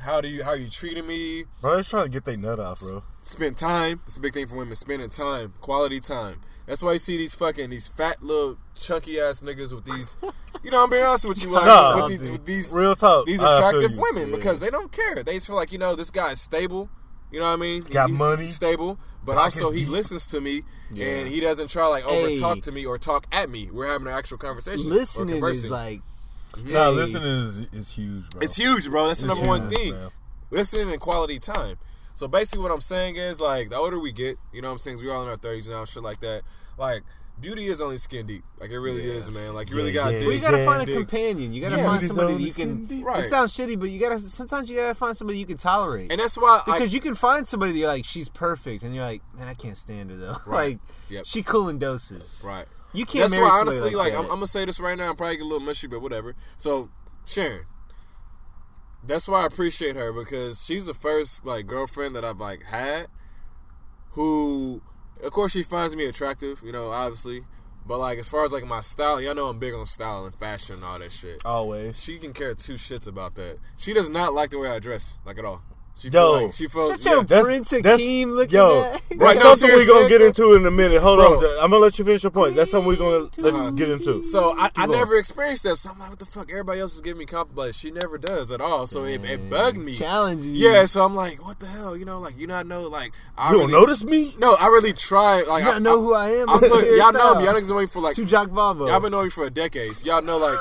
C: how do you how you treating me?
D: Bro, they're trying to get their nut off, bro.
C: Spend time. It's a big thing for women. Spending time, quality time. That's why you see these fucking these fat little chunky ass niggas with these. You know, I'm being honest with you, like
D: Nah,
C: with these with these
D: Real talk.
C: these attractive women
D: Yeah.
C: because they don't care. They just feel like you know this guy is stable. You know what I mean?
D: Got
C: He-
D: money.
C: he's stable, but
D: Pockets
C: also he
D: deep.
C: listens to me and he doesn't try like over talk to me or talk at me. We're having an actual conversation. or
E: Listening is
C: conversing.
E: like
D: Nah,
E: hey,
D: listening is is huge, bro.
C: It's huge, bro. That's the
D: It's
C: number one thing.
D: man.
C: Listening and quality time. So basically, what I'm saying is like the older we get, you know, what I'm saying we all in our 30s now, shit like that. Like beauty is only skin deep. Like it really is, man. Like you really
D: Yeah,
C: got
D: yeah,
C: to
E: Well, you gotta find a
C: dig.
E: companion. You gotta
C: Yeah.
E: find somebody that you can.
D: skin.
C: Right.
E: It sounds shitty, but you gotta. Sometimes you gotta find somebody you can tolerate.
C: And that's why I,
E: because you can find somebody that you're like, she's perfect, and you're like, man, I can't stand her though.
C: Right.
E: like,
C: Yep.
E: she cool in doses.
C: right.
E: You can't
C: That's
E: marry
C: why
E: somebody
C: honestly, like,
E: that.
C: I'm, I'm gonna say this right now. I'm probably get a little mushy, but whatever. So Sharon, that's why I appreciate her because she's the first like girlfriend that I've like had who, of course, she finds me attractive. You know, obviously. But like as far as like my style, y'all know I'm big on style and fashion and all that shit.
D: Always.
C: She can care two shits about that. She does not like the way I dress, like at all. She
D: Yo.
C: feel like she feels
E: Shut
C: yeah.
E: your
D: That's-
E: Prince
D: that's-
E: Akeem looking
D: yo,
E: at.
D: That's
C: Right, no,
D: something we're gonna get into in a minute. Hold
C: Bro.
D: on, I'm gonna let you finish your point. That's something we're gonna let's get into.
C: So I, I never experienced that. So I'm like, what the fuck? Everybody else is giving me compliments. She never does at all. So it, it bugged me.
E: Challenge.
C: Yeah. So I'm like, what the hell? You know, like you not know, like I
D: You don't notice me?
C: No, I really try. Like
E: You
C: I
E: not know who I am.
C: I
E: Look at
C: put, y'all know me. Y'all niggas know me for like
E: To Jock Bobo.
C: y'all been knowing me for a decade. So y'all know like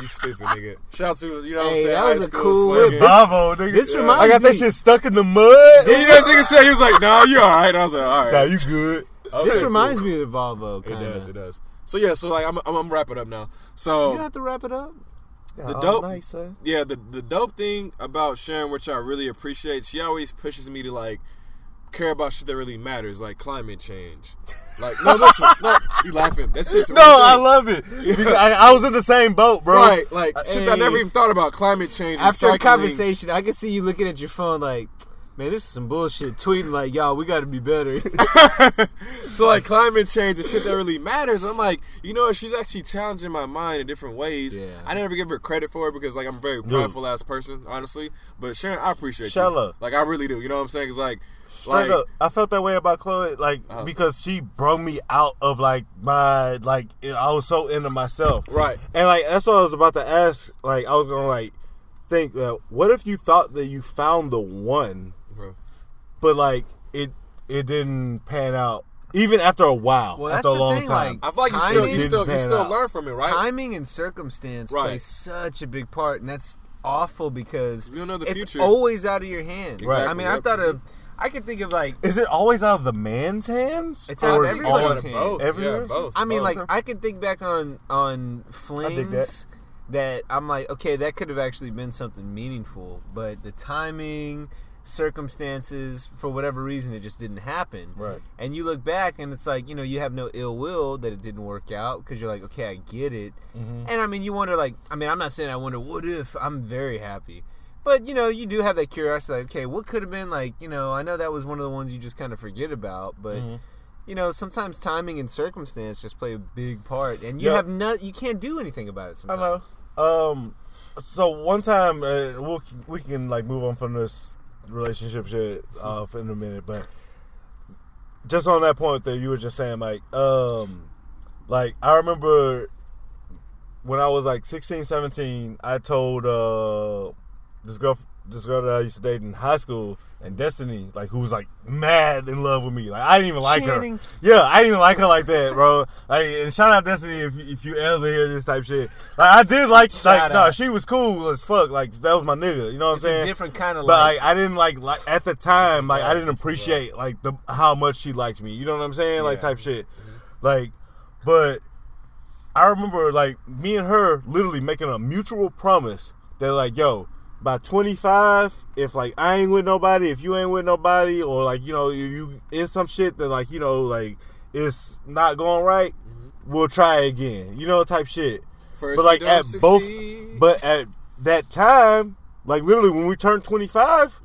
C: you stupid nigga. Shout out to you know what I'm
E: Hey,
C: saying.
E: that
C: high
E: was a
C: school
E: cool
C: swinging.
E: whip.
D: Bravo, nigga.
E: this reminds me.
D: I
E: reminds
D: got that
E: me-
D: shit stuck in the mud.
C: Yeah, you know, this nigga said he was like, "Nah, you all right." I was like, "All right."
D: Nah, you good.
C: Okay,
E: This
C: cool.
E: reminds me of the Volvo.
C: It
E: Kind
C: does.
E: of.
C: It does. So yeah. So like, I'm I'm, I'm wrap it up now. So
E: don't have to wrap it up.
D: The
C: dope-
D: nice, son.
C: yeah, the the dope thing about Sharon, which I really appreciate, she always pushes me to like care about shit that really matters, like climate change. Like no, listen, no, you laughing? That shit's
D: No, I love it. I, I was in the same boat, bro.
C: Right, like uh, shit that I never even thought about climate change.
E: After a conversation, I can see you looking at your phone like, Man, this is some bullshit. Tweeting like, y'all, we got to be better.
C: So like climate change and shit that really matters. I'm like, you know, she's actually challenging my mind in different ways.
E: Yeah.
C: I never give her credit for it because like I'm a very prideful ass person, honestly. But Sharon, I appreciate you. Like I really do. You know what I'm saying? Cause like,
D: Straight
C: like
D: up, I felt that way about Chloe, like
C: Uh-huh.
D: because she brought me out of like my like I was so into myself,
C: Right.
D: And like that's what I was about to ask. Like I was gonna like think, uh, what if you thought that you found the one,
C: Bro.
D: but like it it didn't pan out, even after a while,
E: Well,
D: after a long
E: thing,
D: time.
E: like-
C: I feel like you still you still you still
D: out.
C: learn from it, right?
E: Timing and circumstance
C: Right.
E: play such a big part, and that's awful because
C: You don't know the
E: it's
C: future.
E: always out of your hands.
C: Right.
E: I mean, I thought of, I can think of like,
D: Is it always out of the man's hands?
E: It's out of
D: Or is it
E: everybody's
D: always-
E: hands.
C: both.
D: Everyone's?
C: Yeah, both.
E: I mean,
C: both.
E: like I can think back on on
D: dig that.
E: flings that I'm like, okay, that could have actually been something meaningful, but the timing, circumstances, for whatever reason, it just didn't happen.
D: Right.
E: And you look back, and it's like, you know, you have no ill will that it didn't work out because you're like, okay, I get it.
D: Mm-hmm.
E: And I mean, you wonder, like, I mean, I'm not saying I wonder what if. I'm very happy. But you know, you do have that curiosity. Like, okay, what could have been? Like, you know, I know that was one of the ones you just kind of forget about, but
D: Mm-hmm.
E: you know, sometimes timing and circumstance just play a big part, and you
D: Yep.
E: have not, you can't do anything about it. Sometimes.
D: I know. Um, so one time uh, we'll, we can like move on from this relationship shit off in a minute, but just on that point that you were just saying, like, um, like I remember when I was like 16, 17, I told uh this girl, this girl that I used to date in high school, and Destiny, like who was like mad in love with me. Like I didn't even like
E: Channing.
D: her. Yeah, I didn't even like her like that, bro. Like, and shout out Destiny if if you ever hear this type shit. Like I did like, like no,
E: out.
D: she was cool as fuck. Like that was my nigga. You know what I'm
E: a
D: saying?
E: different kind of
D: But
E: like.
D: I didn't like like at the time like I didn't appreciate like the how much she liked me. You know what I'm saying? Like
E: Yeah.
D: type shit. Like, but I remember like me and her literally making a mutual promise that like yo by 25 if like I ain't with nobody if you ain't with nobody or like you know you, you in some shit that like you know like it's not going right we'll try again. You know type shit.
C: First
D: but like at both but at that time like literally when we turned 25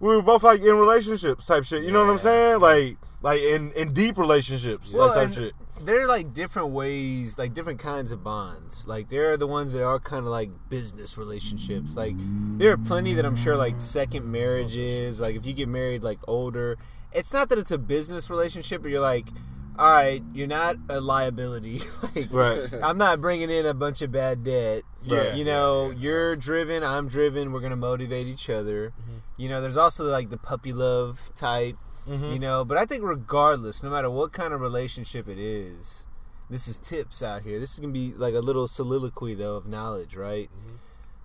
D: we were both like in relationships type shit. You know what i'm saying? Like like in in deep relationships
E: Well,
D: like type shit
E: There are like different ways, like different kinds of bonds. Like there are the ones that are kind of like business relationships. Like there are plenty that I'm sure like second marriages. Like if you get married like older, it's not that it's a business relationship, but you're like, all right, you're not a liability. like
D: Right.
E: I'm not bringing in a bunch of bad debt.
C: Yeah,
E: you know, you're driven, I'm driven. We're gonna motivate each other. Mm-hmm. You know, there's also like the puppy love type. You know, but I think regardless, no matter what kind of relationship it is, this is tips out here. This is gonna be like a little soliloquy though of knowledge, right?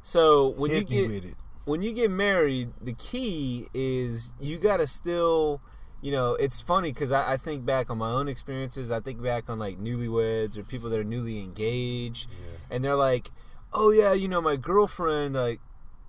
E: So when
D: Hit
E: you get when you get married, the key is you gotta still, you know, it's funny because I, I think back on my own experiences. I think back on like newlyweds or people that are newly engaged, and they're like, "Oh yeah, you know, my girlfriend." Like,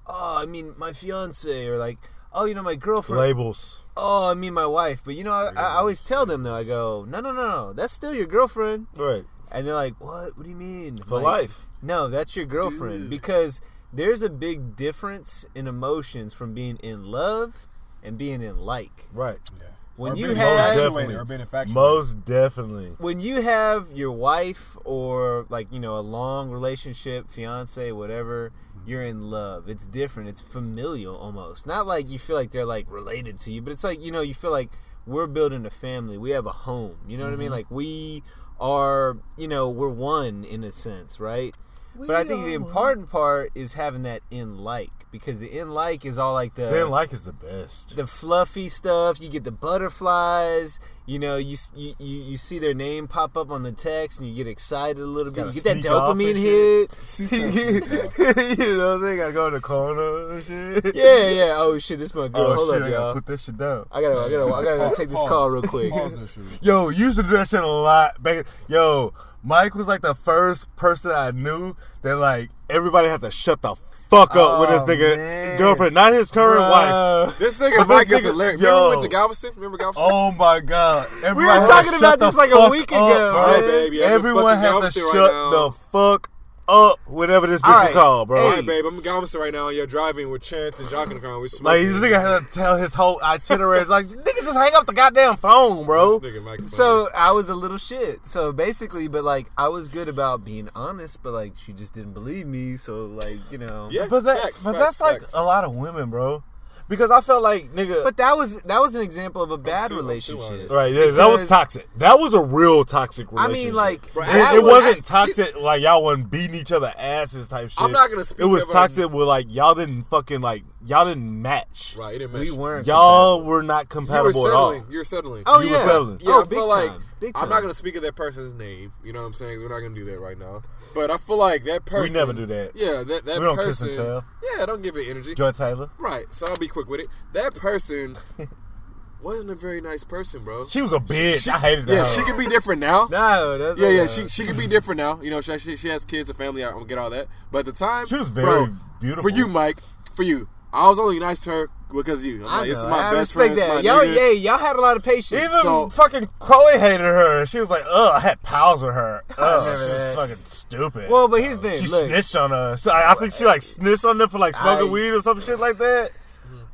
E: "Oh, I mean, my fiance," or like, "Oh, you know, my girlfriend."
D: labels
E: Oh, I mean, my wife. But you know, I, I always tell them though. I go, "No, no, no, no. That's still your girlfriend."
D: right
E: And they're like, "What? What do you mean?"
D: for
E: Like,
D: life
E: no, that's your girlfriend because there's a big difference in emotions from being in love and being in like.
D: right Yeah.
E: When
C: Or
E: you have
C: infatuated or being infatuated.
D: most definitely
E: when you have your wife or like you know a long relationship, fiance, whatever, you're in love. It's different. It's familial almost. Not like you feel like they're like related to you, but it's like you know you feel like we're building a family. We have a home. You know what I mean? Mm-hmm. Like we are. You know we're one in a sense, right? We but I think the important part is having that in like because the in like is all like the
D: then like is the best
E: the fluffy stuff. You get the butterflies. You know, you you you, see their name pop up on the text, and you get excited a little bit. You get that dopamine hit.
D: you know they gotta go in the corner and shit
E: Yeah, yeah. Oh shit, this my girl.
D: oh
E: Hold
D: shit
E: up,
D: I gotta
E: y'all.
D: put this shit down
E: I gotta, I gotta, I gotta go take this
C: Pause.
E: call real quick.
C: Pause that shit.
D: Yo, used to do that shit a lot. Back, yo, Mike was like the first person I knew that like everybody had to shut the fuck up with this
E: Oh,
D: nigga
E: man.
D: girlfriend, not his current wife.
C: This nigga
D: But
C: Mike
D: this
C: is
D: nigga-
C: hilarious.
D: yo.
C: Remember we went to Galveston? Remember Galveston?
D: Oh my god! Everybody
E: were talking about this like a week
D: up,
E: ago,
D: bro.
C: man. baby,
D: Everyone
C: fucking
D: had to shut
C: right
D: the fuck up whatever this bitch
E: All
D: will
E: right.
D: call, bro.
C: All
E: Hey.
C: right, babe. I'm going Galveston right now. You're driving with Chance and Jock in the car. We
D: Like
C: smoking.
D: this nigga had to tell his whole itinerary. like nigga, just hang up the goddamn phone, bro.
C: This nigga.
E: So I was a little shit. So basically, but like I was good about being honest, but like she just didn't believe me. So like you know.
C: yeah,
D: But that,
C: facts,
D: but
C: facts,
D: that's like a lot of women, bro. Because I felt like nigga.
E: But that was that was an example of a bad
C: too-
E: relationship.
D: Right, yeah, that was toxic. That was a real toxic relationship.
E: I mean, like
C: Bro,
D: it, it
E: was-
D: wasn't toxic like y'all wasn't beating each other asses type shit.
C: I'm not gonna speak
D: It was
C: about-
D: toxic with like y'all didn't fucking like y'all didn't match.
C: right. It didn't
E: we weren't.
D: Y'all were not
C: You were
D: compatible at all.
C: You're settling.
E: Oh
D: You were
E: yeah.
D: settling.
C: Yeah,
E: oh,
C: I
E: big
C: feel like
E: time.
C: I'm not gonna speak of that person's name. You know what I'm saying? We're not gonna do that right now. But I feel like that person.
D: We never do that.
C: Yeah, that that
D: We don't kiss
C: person.
D: and tell.
C: Yeah, don't give it energy.
D: Joy Taylor.
C: Right. So I'll be quick with it. That person wasn't a very nice person, bro.
D: She was a bitch.
C: She-
D: I hated that.
C: Yeah, she could be different now.
E: No, that's
C: Yeah, yeah, she she could be different now. You know, she she, she has kids, a family. I don't get all that. But at the time,
D: She was very
C: bro,
D: beautiful.
C: For you, Mike, for you, I was only nice to her because of you. I'm
E: I
C: like,
E: know.
C: this is my
E: I
C: best
E: respect
C: friend.
E: That.
C: my
E: Y'all,
C: nigga.
E: yeah, y'all had a lot of patience.
D: Even
C: So-
D: fucking Chloe hated her. She was like, "Ugh, I had pals with her. Ugh,
E: remember
D: she was fucking stupid."
E: well, but here's the thing.
D: she
E: Look,
D: snitched on us. I, I think she like snitched on them for like smoking
E: I-
D: weed or some shit like that.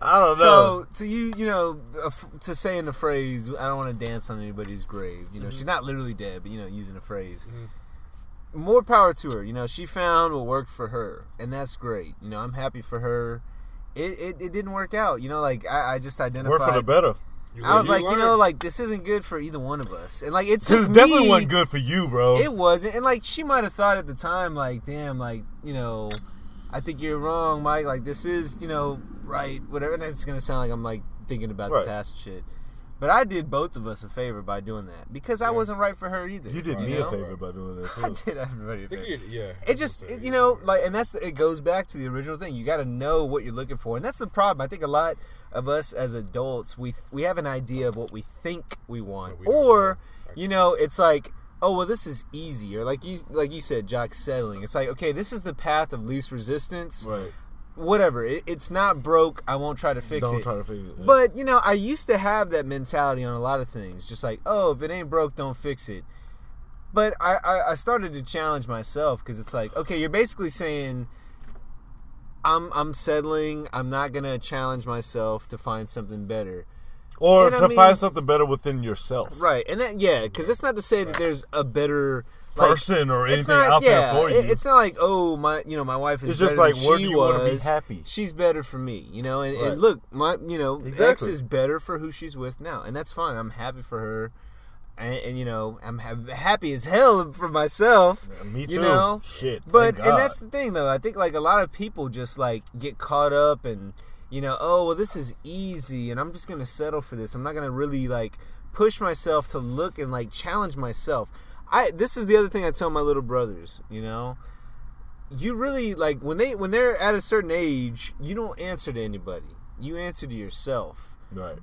D: I don't know.
E: So to you, you know, to say in the phrase, I don't want to dance on anybody's grave. You know,
C: Mm-hmm.
E: she's not literally dead, but you know, using a phrase. More power to her. You know, she found what worked for her, and that's great. You know, I'm happy for her. It it, it didn't work out. You know, like I, I just identified.
D: Work for the better.
C: You
E: I was
C: learn-
E: like, you know, like this isn't good for either one of us, and like it's took
D: This definitely
E: me-
D: wasn't good for you, bro.
E: It wasn't, and like she might have thought at the time, like, damn, like you know, I think you're wrong, Mike. Like this is, you know, right, whatever. And it's gonna sound like I'm like thinking about
D: Right.
E: the past shit, but I did both of us a favor by doing that because I wasn't right for her either.
D: you did me
E: know?
D: a favor by doing that
E: I did everybody a favor.
C: you- yeah.
E: It just, it, you know, like, and that's it goes back to the original thing. You got to know what you're looking for, and that's the problem. I think a lot of us as adults, we we have an idea of what we think we want,
C: we
E: or
C: know.
E: you know, it's like, oh well, this is easier like you like you said, Jock settling. It's like, okay, this is the path of least resistance.
D: Right.
E: Whatever, it, it's not broke. I won't try to fix
D: Don't
E: it.
D: try to figure it.
E: But you know, I used to have that mentality on a lot of things, just like, oh, if it ain't broke, don't fix it. But I, I, I started to challenge myself because it's like, okay, you're basically saying, I'm I'm settling. I'm not gonna challenge myself to find something better.
D: or
E: and I
D: to
E: mean-
D: find something better within yourself,
E: Right, and that yeah, because it's not to say that there's a better like,
D: person or
E: it's
D: anything
E: not,
D: out
E: yeah,
D: there for you.
E: it- It's not like oh my, you know, my wife is.
D: It's just like, where do you wanna be happy?
E: She's better for me, you know. And,
D: Right.
E: and look, my, you know,
D: Exactly.
E: is better for who she's with now, and that's fine. I'm happy for her, and, and you know, I'm ha- happy as hell for myself.
D: Me
E: You
D: too.
E: know,
D: Shit.
E: but and that's the thing though. I think like a lot of people just like get caught up and you know, oh well, this is easy, and I'm just gonna settle for this. I'm not gonna really like push myself to look and like challenge myself. I this is the other thing I tell my little brothers. You know, you really like when they when they're at a certain age, you don't answer to anybody. You answer to yourself.
D: right.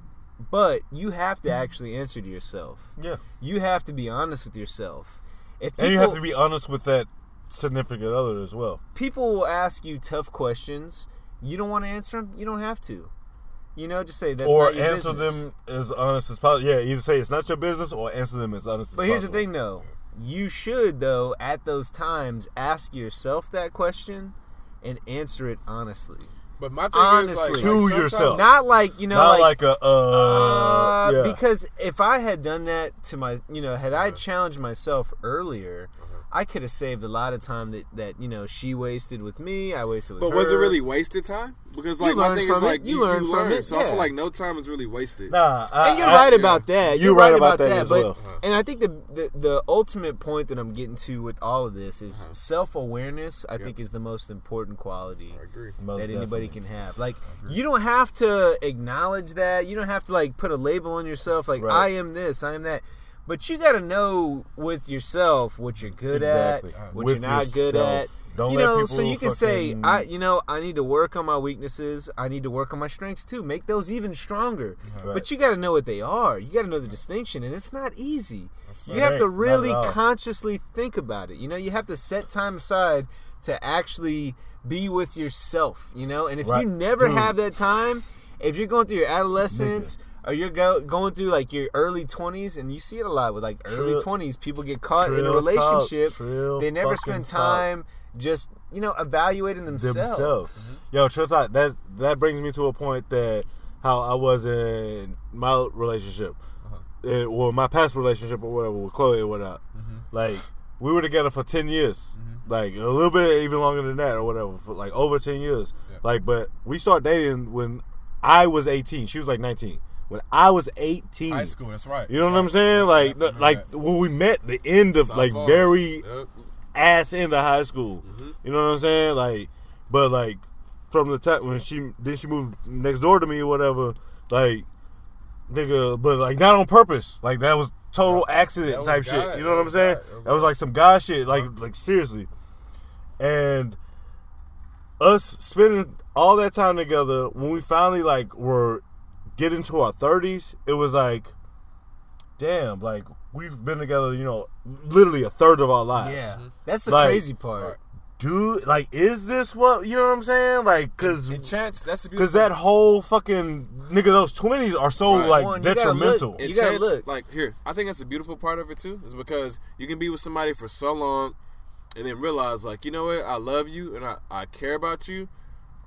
E: But you have to actually answer to yourself.
D: Yeah.
E: You have to be honest with yourself. If
D: And you have to be honest with that significant other as well.
E: people will ask you tough questions. You don't want to answer them. You don't have to. You know, just say that's
D: or
E: not your
D: answer
E: business.
D: them as honest as possible. Yeah, either say it's not your business or answer them as honest as possible.
E: But
D: as
E: here's the thing, though. You should, though, at those times, ask yourself that question and answer it honestly.
C: But my thing
E: Honestly.
C: is like,
D: To
C: like,
D: yourself.
E: Not like you know,
D: Not
E: like,
D: like, a uh,
E: uh,
D: yeah.
E: because if I had done that to my, you know, had I challenged myself earlier, I could have saved a lot of time that that you know she wasted with me. I wasted with
C: But
E: her.
C: was it really wasted time? Because like my
E: learn
C: thing is
E: it.
C: like
E: You
C: you,
E: learn
C: you
E: from
C: learn.
E: it,
C: So I feel like no time is really wasted.
D: Nah, I,
E: and you're
D: I-
E: right about that.
D: You're
E: You're
D: right
E: right
D: about
E: about
D: that
E: that.
D: as
E: but,
D: well. Uh-huh.
E: And I think the, the the ultimate point that I'm getting to with all of this is uh-huh. self awareness. I think is the most important quality
C: I agree.
D: Most
E: that anybody
D: definitely.
E: can have. Like you don't have to acknowledge that. You don't have to like put a label on yourself. Like
D: Right.
E: I am this. I am that. But you got to know with yourself what you're good
D: Exactly.
E: at, what uh,
D: With
E: you're not good at.
D: Don't
E: you
D: let
E: know, so you can say, I, you know, I need to work on my weaknesses. I need to work on my strengths too. Make those even stronger.
D: Right.
E: But you got to know what they are. You got to know the distinction, and it's not easy. You
D: It
E: have to really consciously think about it. You know, you have to set time aside to actually be with yourself. You know, and if
D: Right.
E: you never
D: Dude.
E: have that time, if you're going through your adolescence. Or you're go, going through like your early 20s, and you see it a lot with like early
D: Trill-
E: 20s. People get caught in a relationship. they never spend time just you know evaluating themselves.
D: themselves. Mm-hmm. Yo, trust out that that brings me to a point that how I was in my relationship, uh-huh. Eh, or my past relationship or whatever with Chloe or whatnot. Mm-hmm. Like we were together for ten years, mm-hmm. like a little bit even longer than that or whatever, for like over ten years. Like, but we started dating when I was eighteen. She was like nineteen. When I was eighteen,
C: High school, that's right.
D: You know what I'm saying? Like,
C: Yeah, I remember
D: like
C: that.
D: when we met, the end of like very
C: Yep.
D: ass of high school.
C: Mm-hmm.
D: You know what I'm saying? Like, but like from the time when she then she moved next door to me or whatever, like nigga, but like not on purpose. Like that was total accident type
C: was
D: shit. You know what I'm saying?
C: That was
D: That was like some guy shit. Like like seriously, and us spending all that time together when we finally like were getting into our 30s it was like damn like we've been together you know literally a third of our lives.
E: Yeah, mm-hmm. that's the
D: Like-
E: crazy part.
C: Uh,
D: dude like is this what you know what i'm saying? Like because
C: And chance, that's the
D: because that whole fucking nigga those 20s are so
C: Right.
D: like
E: Well, and you gotta
D: detrimental.
E: look-
C: And
E: You gotta
C: chance,
E: look.
C: like here, I think that's the beautiful part of it too, is because you can be with somebody for so long, and then realize like, you know what, I love you and I, I care about you,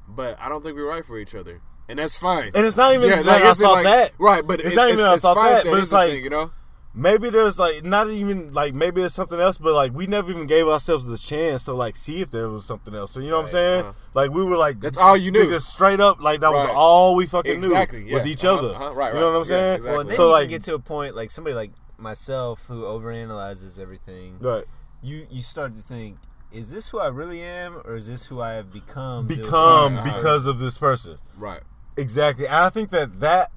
C: but I don't think we're right for each other, and that's fine.
D: And it's not even
C: Yeah,
D: like,
C: like,
D: I
C: it's
D: thought
C: like-
D: that.
C: right, but
D: it's
C: it-
D: not even
C: it's-
D: I thought
C: it's fine
D: that,
C: that
D: but it's like
C: thing, you know?
D: maybe there's like not even like maybe it's something else, but like we never even gave ourselves the chance to like see if there was something else. So you know what I'm saying?
C: uh-huh.
D: Like we were like
C: That's all you knew.
D: niggas straight up like that was all we fucking
C: Exactly,
D: knew was each
C: Uh-huh,
D: other.
C: uh-huh, right,
D: You know what I'm
C: Yeah,
D: saying?
C: exactly.
E: Well, then
D: So
E: you
D: like
E: get to a point like somebody like myself who overanalyzes everything.
D: right.
E: You you start to think, is this who I really am, or is this who I have become?
D: become because of this person.
C: Right.
D: Exactly. And I think that that,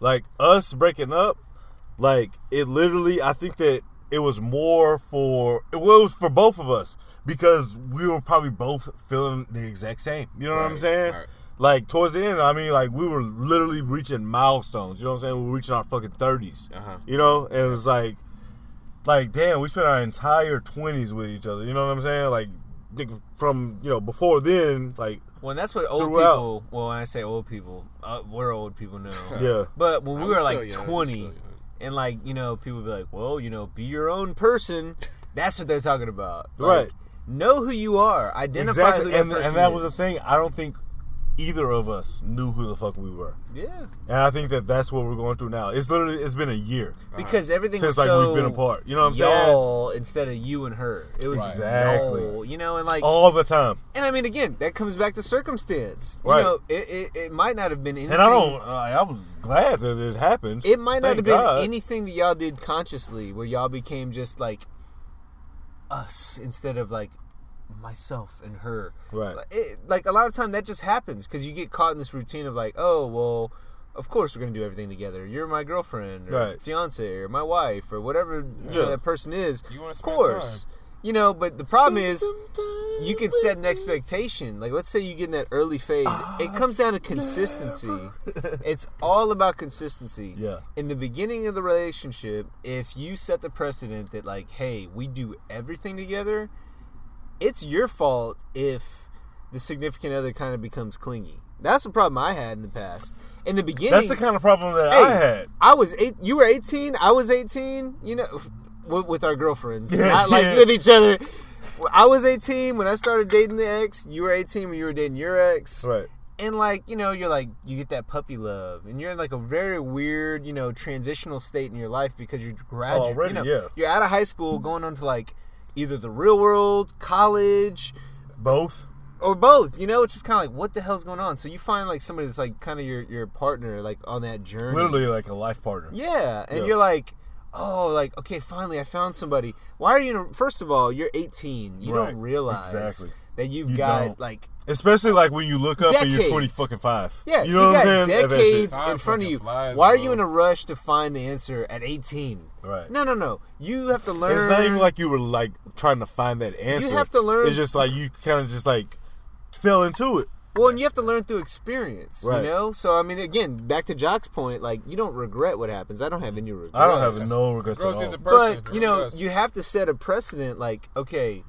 D: like us breaking up, like it literally, I think that it was more for it was for both of us because we were probably both feeling the exact same. You know what I'm saying?
C: right.
D: Like towards the end, I mean, like we were literally reaching milestones. You know what I'm saying? We were reaching our fucking 30s.
C: Uh-huh.
D: You know, and it was like, like damn, we spent our entire 20s with each other. You know what I'm saying? Like from you know before then, like
E: Well, that's what old
D: Throughout.
E: people. Well, when I say old people, uh, we're old people now.
D: yeah.
E: But when we
C: I'm
E: were like
C: young,
E: twenty, and like you know, people be like, "Well, you know, be your own person." That's what they're talking about. Like,
D: Right.
E: Know who you are. Identify
D: exactly.
E: who that
D: and
E: person
D: and that was the thing. I don't think either of us knew who the fuck we were,
E: Yeah,
D: and I think that that's what we're going through now. It's literally it's been a year
E: because everything
D: since
E: was
D: like
E: so
D: we've been apart. You know what I'm saying?
E: y'all instead of you and her. It was
C: Right.
D: Exactly.
E: you know, and like,
D: All the time,
E: and I mean, again, that comes back to circumstance.
D: Right.
E: You know, it, it, it might not have been anything.
D: and I don't. Uh, I was glad that it happened.
E: It might not
D: Thank
E: have been
D: God.
E: anything that y'all did consciously, where y'all became just like us instead of like myself and her.
D: Right.
E: Like, It, like a lot of time that just happens because you get caught in this routine of like, oh well, of course we're gonna do everything together. You're my girlfriend or
D: Right.
E: fiance or my wife or whatever you know, that person is.
C: You wanna
E: of
C: spend
E: course.
C: time.
E: You know, but the problem is you can set an expectation. Like, let's say you get in that early phase. it comes down to consistency. it's all about consistency.
D: Yeah.
E: In the beginning of the relationship, if you set the precedent that, like, hey, we do everything together, it's your fault if the significant other kind of becomes clingy. That's the problem I had in the past. In the beginning,
D: That's the kind of problem that
E: Hey,
D: I had.
E: I was eight. You were eighteen. I was eighteen. You know, with, with our girlfriends,
D: Yeah,
E: not like
D: yeah.
E: with each other. I was eighteen when I started dating the ex. You were eighteen when you were dating your ex.
D: Right.
E: And like you know, you're like you get that puppy love, and you're in like a very weird, you know, transitional state in your life because you're graduating.
D: Already,
E: you know,
D: yeah.
E: You're out of high school, going on to like either the real world, college,
D: Both.
E: or both. You know, it's just kind of like what the hell's going on. So you find like somebody that's like kind of your your partner, like on that journey.
D: Literally like a life partner.
E: Yeah, and
D: Yeah.
E: you're like, oh, like okay, finally I found somebody. Why are you? First of all, you're 18. You
D: Right,
E: don't realize
D: exactly.
E: That you've
D: You
E: got
D: don't.
E: like
D: Especially like when you look up and you're 20 fucking five.
E: yeah,
D: You know what
E: got
D: I'm saying?
E: Decades in front of you.
C: flies,
E: Why are
C: bro.
E: you in a rush to find the answer at 18?
D: Right.
E: No, no, no. You have to learn.
D: It's not even like you were like trying to find that answer.
E: You have to learn-
D: It's just like you kind of just like fell into it.
E: Well, and you have to learn through experience,
D: Right.
E: you know. So I mean, again, back to Jock's point, like you don't regret what happens. I don't have any regrets.
D: I don't have no regrets
C: Grows
D: at
C: as a
D: all.
E: but you know you have to set a precedent like okay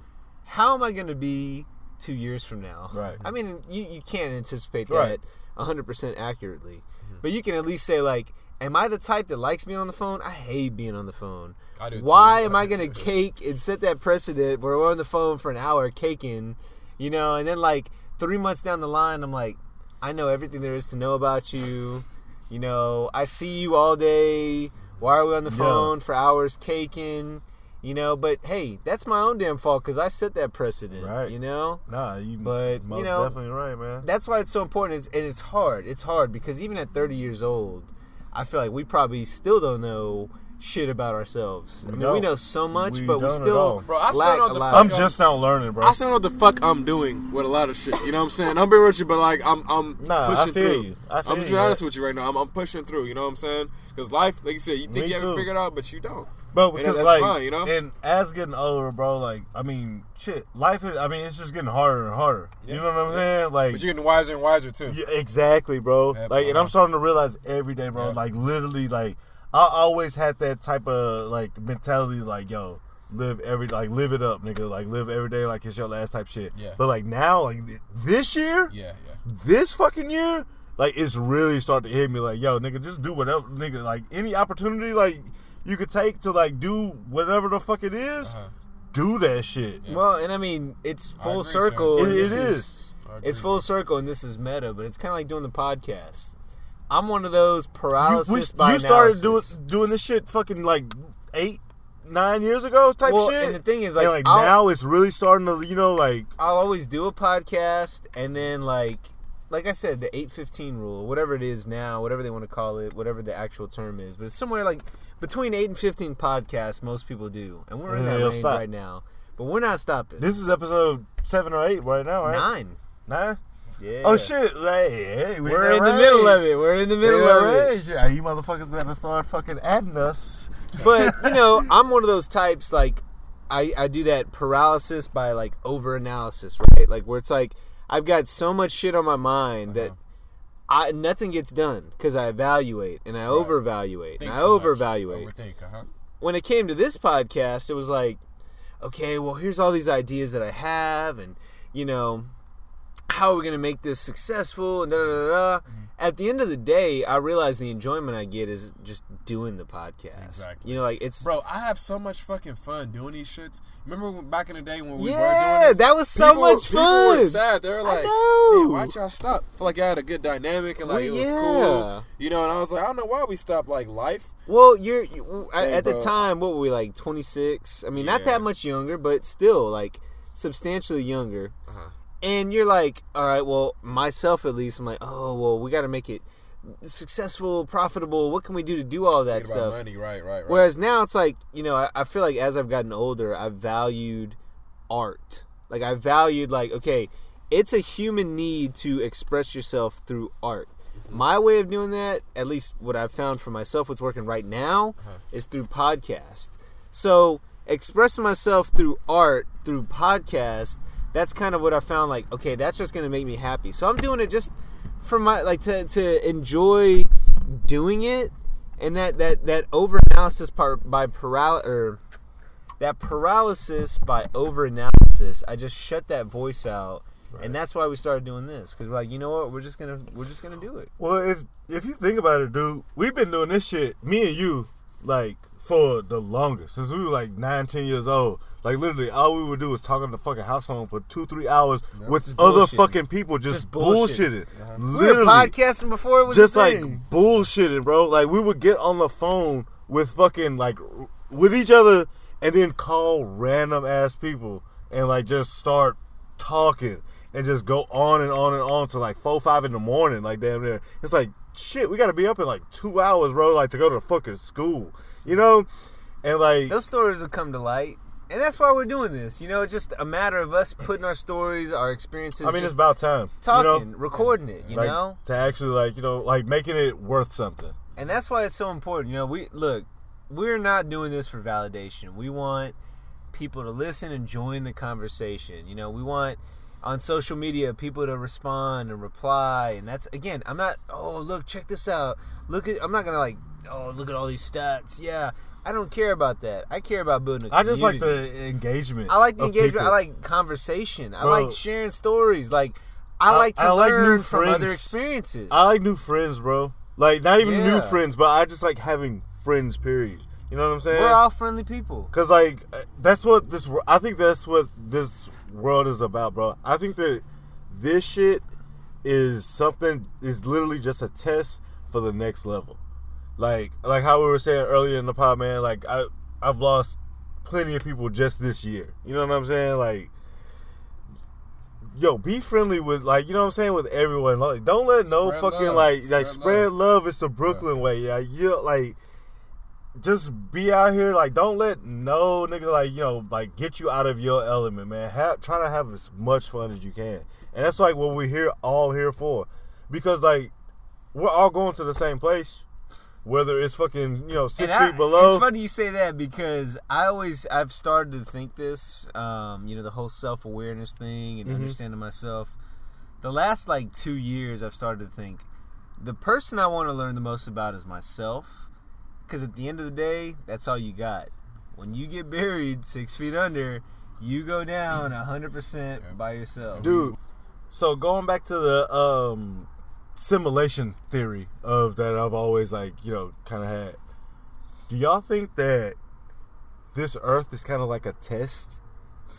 E: how am i going to be two years from now
D: Right.
E: i mean you, you can't anticipate
D: Right.
E: that 100% accurately mm-hmm. but you can at least say like am i the type that likes being on the phone i hate being on the phone
C: I do too.
E: Why am
C: I
E: I gonna cake and set that precedent where we're on the phone for an hour caking, you know, and then like three months down the line, I'm like, I know everything there is to know about you. You know, I see you all day. Why are we on the
D: Yeah.
E: phone for hours caking? You know, but hey, that's my own damn fault because I set that precedent.
D: Right.
E: You know,
D: Nah, you
E: But, you
D: most
E: know-
D: definitely right, man.
E: that's why it's so important. It's, and it's hard. It's hard because even at 30 years old, I feel like we probably still don't know shit about ourselves. I mean, we
D: don't.
E: know so much,
D: We
E: but we still.
C: Bro, I
E: lack
C: still know
E: a
C: the
E: lot.
C: fuck
D: I'm just now learning, bro.
C: I still don't know what the fuck I'm doing with a lot of shit. You know what I'm saying? I'm being with you, but like I'm I'm
D: Nah, I
C: pushing
D: feel
C: through.
D: you. I feel
C: am just being honest with you right now. I'm, I'm pushing through. You know what I'm saying? Because life, like you said, you think
D: Me
C: you have it
D: too.
C: figured out, but you don't.
D: But because like,
C: fine, you know?
D: and as getting older, bro, like I mean, shit, life is. I mean, it's just getting harder and harder. You know what I'm
C: yeah.
D: saying? Like,
C: But you're getting wiser and wiser too.
D: yeah, exactly, bro.
C: Yeah,
D: like, and. I'm starting to realize every day, bro.
C: Yeah.
D: Like, literally, like I always had that type of like mentality, like, yo. Live every like live it up, nigga. Like live every day like it's your last type shit.
C: Yeah.
D: But like now, like this year,
C: Yeah, yeah.
D: this fucking year, like it's really starting to hit me like, yo, nigga, just do whatever, nigga. Like any opportunity like you could take to like do whatever the fuck it is,
C: Uh-huh.
D: do that shit.
E: Well, and I mean, it's full
C: agree,
E: circle.
D: It- it
E: is.
D: is.
E: It's full circle, and this is meta, but it's kind of like doing the podcast. I'm one of those
D: You,
E: paralysis
D: we-
E: by
D: you started doing
E: analysis.
D: doing this shit fucking like eight, nine years ago type
E: Well,
D: shit.
E: and the thing is,
D: And,
E: like,
D: like now it's really starting to, you know, like
E: I'll always do a podcast, and then like, like I said, the eight fifteen rule, whatever it is now, whatever they want to call it, whatever the actual term is, but it's somewhere like between eight and fifteen podcasts. Most people do, and we're in that range
D: stop.
E: right now. But we're not stopping.
D: this is episode seven or eight right now, right?
E: nine.
D: Nine.
E: Yeah.
D: Oh shit! Hey, hey, we
E: We're in
D: that
E: the middle of it. We're in the middle
D: that
E: of it.
D: Yeah, you motherfuckers better start fucking adding us.
E: but you know, I'm one of those types like I I do that paralysis by like over analysis, right? Like where it's like I've got so much shit on my mind that uh-huh. I nothing gets done because I evaluate and I overevaluate
C: Think
E: and I overevaluate.
C: Overthink, uh-huh.
E: When it came to this podcast, it was like, okay, well here's all these ideas that I have, and you know, how are we gonna make this successful and da da da da.
C: Mm-hmm.
E: At the end of the day, I realize the enjoyment I get is just doing the podcast.
C: Exactly.
E: You know, like it's
C: Bro, I have so much fucking fun doing these shits. Remember when, back in the day when we were doing this.
E: Yeah, that was so
C: People
E: much
C: People were
E: fun.
C: sad. They were like. "Man, why'd y'all stop?" I feel like I had a good dynamic and like
E: Well,
C: it was
E: yeah.
C: cool. You know, and I was like, I don't know why we stopped. Like life.
E: Well, you're you, at-
C: Hey,
E: at the time. What were we like? Twenty six. I mean, not that much younger, but still like substantially younger.
C: Uh-huh.
E: And you're like, all right, well, myself at least, I'm like, oh, well, we got to make it successful, profitable. What can we do to do all that stuff?
C: money, right, right, right.
E: Whereas now it's like, you know, I, I feel like as I've gotten older, I've valued art. Like I valued like, okay, it's a human need to express yourself through art. My way of doing that, at least what I've found for myself, what's working right now, uh-huh. is through podcast. So expressing myself through art, through podcast, that's kind of what I found like, okay, that's just gonna make me happy. So I'm doing it just for my like to to enjoy doing it. And that that that over analysis part by paral or that paralysis by over analysis i just shut that voice out. And that's why we started doing this. Because we're like you know what? We're just gonna we're just gonna do it.
D: Well, if if you think about it, dude, we've been doing this shit, me and you, like for the longest. Since we were like nine, ten years old. Like literally, all we would do was talk on the fucking house phone for two, three hours with other fucking people, just,
E: Just bullshitting.
D: bullshitting.
E: we were podcasting before it was
D: just
E: a
D: like
E: thing.
D: bullshitting, bro. Like we would get on the phone with fucking like with each other and then call random ass people and like just start talking and just go on and on and on to like four, five in the morning, like damn near. It's like shit, we gotta be up in like two hours, bro, like to go to fucking school. You know? And like
E: those stories will come to light and that's why we're doing this you know it's just a matter of us putting our stories our experiences
D: I mean it's about time.
E: talking
D: You know?
E: recording it you
D: Like,
E: know
D: to actually like, you know, like making it worth something.
E: and that's why it's so important. You know, we look, we're not doing this for validation. We want people to listen and join the conversation. You know, we want on social media people to respond and reply, and that's again, I'm not. Oh, look, check this out. Look at. I'm not gonna like. Oh, look at all these stats. Yeah, I don't care about that. I care about building.
D: I just like the engagement.
E: I like the engagement.
D: people.
E: I like conversation. I
D: Bro.
E: like sharing stories. Like I,
D: I-
E: like to
D: I like
E: learn
D: new
E: from other
D: friends.
E: experiences.
D: I like new friends, bro. Like not even new friends, but I just like having friends. Period. You know what I'm saying?
E: We're all friendly people.
D: Cause like uh, that's what this. I think that's what this world is about, bro. I think that this shit is something is literally just a test for the next level. Like like how we were saying earlier in the pod, man. Like I I've lost plenty of people just this year. You know what I'm saying? Like. Yo, be friendly with like you know what I'm saying with everyone. Like, don't let no
C: Spread
D: fucking
C: love.
D: like
C: Spread
D: like spread
C: love.
D: love. It's the Brooklyn way. Yeah, you know, like just be out here. Like, don't let no nigga like you know like get you out of your element, man. Have, try to have as much fun as you can, and that's like what we're here all here for, because like we're all going to the same place, whether it's fucking you know six
E: I-
D: feet below.
E: It's funny you say that because I always I've started to think this. Um, you know, the whole self awareness thing and
D: Mhm.
E: understanding myself. The last like two years, I've started to think the person I want to learn the most about is myself. Because at the end of the day, that's all you got. When you get buried six feet under, you go down hundred percent by yourself,
D: dude. So going back to the um simulation theory of that I've always like, you know, kind of had. Do y'all think that this earth is kind of like a test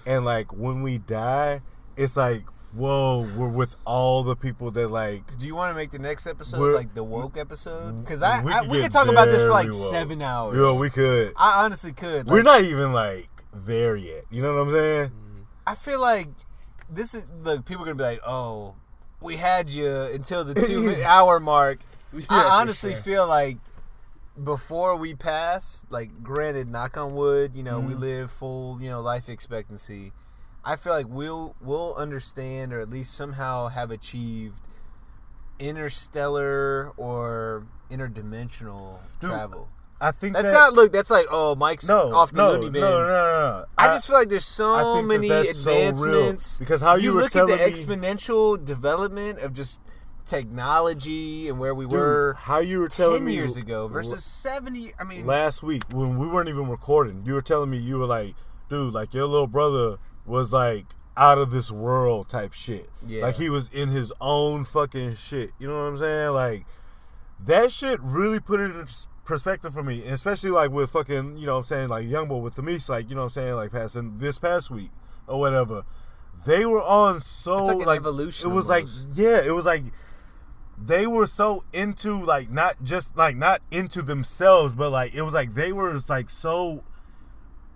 D: and like when we die, it's like, whoa, we're with all the people that like
E: Do you want to make the next episode like the woke episode? Because I
D: we
E: I,
D: could
E: we could talk about this for like
D: woke.
E: seven hours.
D: Yo, we could.
E: I honestly could.
D: We're not even like there yet. You know what I'm saying?
E: I feel like this is look. People are gonna be like, "Oh, we had you until the two hour mark."
C: Yeah,
E: I honestly
C: sure.
E: feel like before we pass, like, granted, knock on wood, you know, we
D: Mm-hmm.
E: live full, you know, life expectancy. I feel like we'll we'll understand or at least somehow have achieved interstellar or interdimensional
D: Dude,
E: travel.
D: I think
E: That's
D: that,
E: not look. That's like oh, Mike's
D: no,
E: off the
D: no,
E: loony
D: no,
E: bin.
D: no, no, no.
E: I just feel like there's so
D: I think that
E: many
D: so
E: advancements.
D: Because how you were
E: look at the
D: me-
E: exponential development of just technology and where we
D: Dude,
E: were
D: how you were telling
E: ten
D: me
E: years ago versus seventy. I mean,
D: last week when we weren't even recording, you were telling me you were like, dude, like your little brother was like out of this world type shit.
E: Yeah.
D: Like he was in his own fucking shit. You know what I'm saying? Like that shit really put it in perspective for me, especially like with fucking, you know what I'm saying, like young boy with the Mies, like you know what I'm saying, like passing this past week or whatever. They were on so
E: It's like
D: like
E: evolution
D: It was
E: almost.
D: like yeah, it was like they were so into like not just like not into themselves, but like it was like they were like so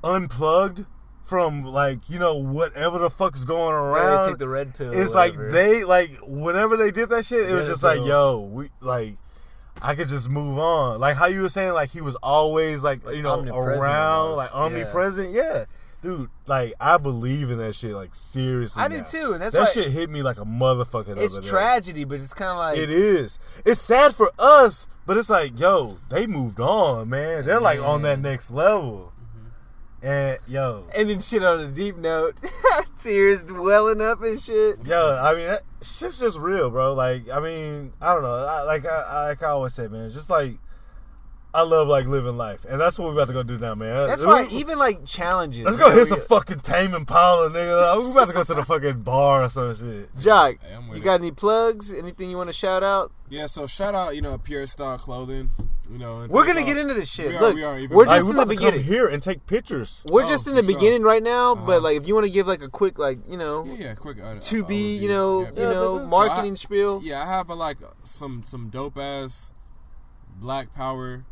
D: unplugged from like you know whatever the fuck's going around.
E: they take the red pill.
D: it's like they like whenever they did that shit, it was
E: Red
D: just like yo, we like. I could just move on, like how you were saying, like he was always like,
E: Like
D: you know around,
E: almost.
D: like omnipresent. Yeah. dude, like I believe in that shit, like seriously.
E: I do too, and that's
D: that shit hit me like a motherfucker. the
E: it's tragedy, but it's kind of like
D: It is. It's sad for us, but it's like, yo, they moved on, man. They're like on that next level. And yo,
E: And then shit on a deep note, tears welling up and shit.
D: yo, I mean, that shit's just real, bro. Like, I mean, I don't know. I, like I, like I always say, man, just like I love like living life, and that's what we're about to go do now, man.
E: That's
D: We-
E: why even like challenges.
D: Let's go hit some
E: we-
D: fucking Tame Impala, nigga. We're about to go to the fucking bar or some shit.
E: Jock,
C: Hey,
E: you
C: it.
E: got any plugs? Anything you want to shout out?
C: Yeah, so shout out, you know, Pure Style Clothing. You know, and
E: We're gonna
C: all-
E: get into this shit.
C: We are,
E: Look,
C: we are,
E: we're
D: Like,
E: just
D: we're
E: in the
D: about to come
E: beginning.
D: here and take pictures.
E: We're
C: Oh,
E: just in
C: for
E: the
C: sure.
E: beginning right now,
C: Uh-huh.
E: but like if you want to give like a quick like you know
C: Yeah, yeah, quick. Uh,
E: to
C: uh,
E: be
C: overview.
E: you know
C: Yeah,
E: you
C: yeah.
E: know
D: but-
E: marketing
C: So
E: spiel.
C: Yeah, I have a, like some some dope ass black power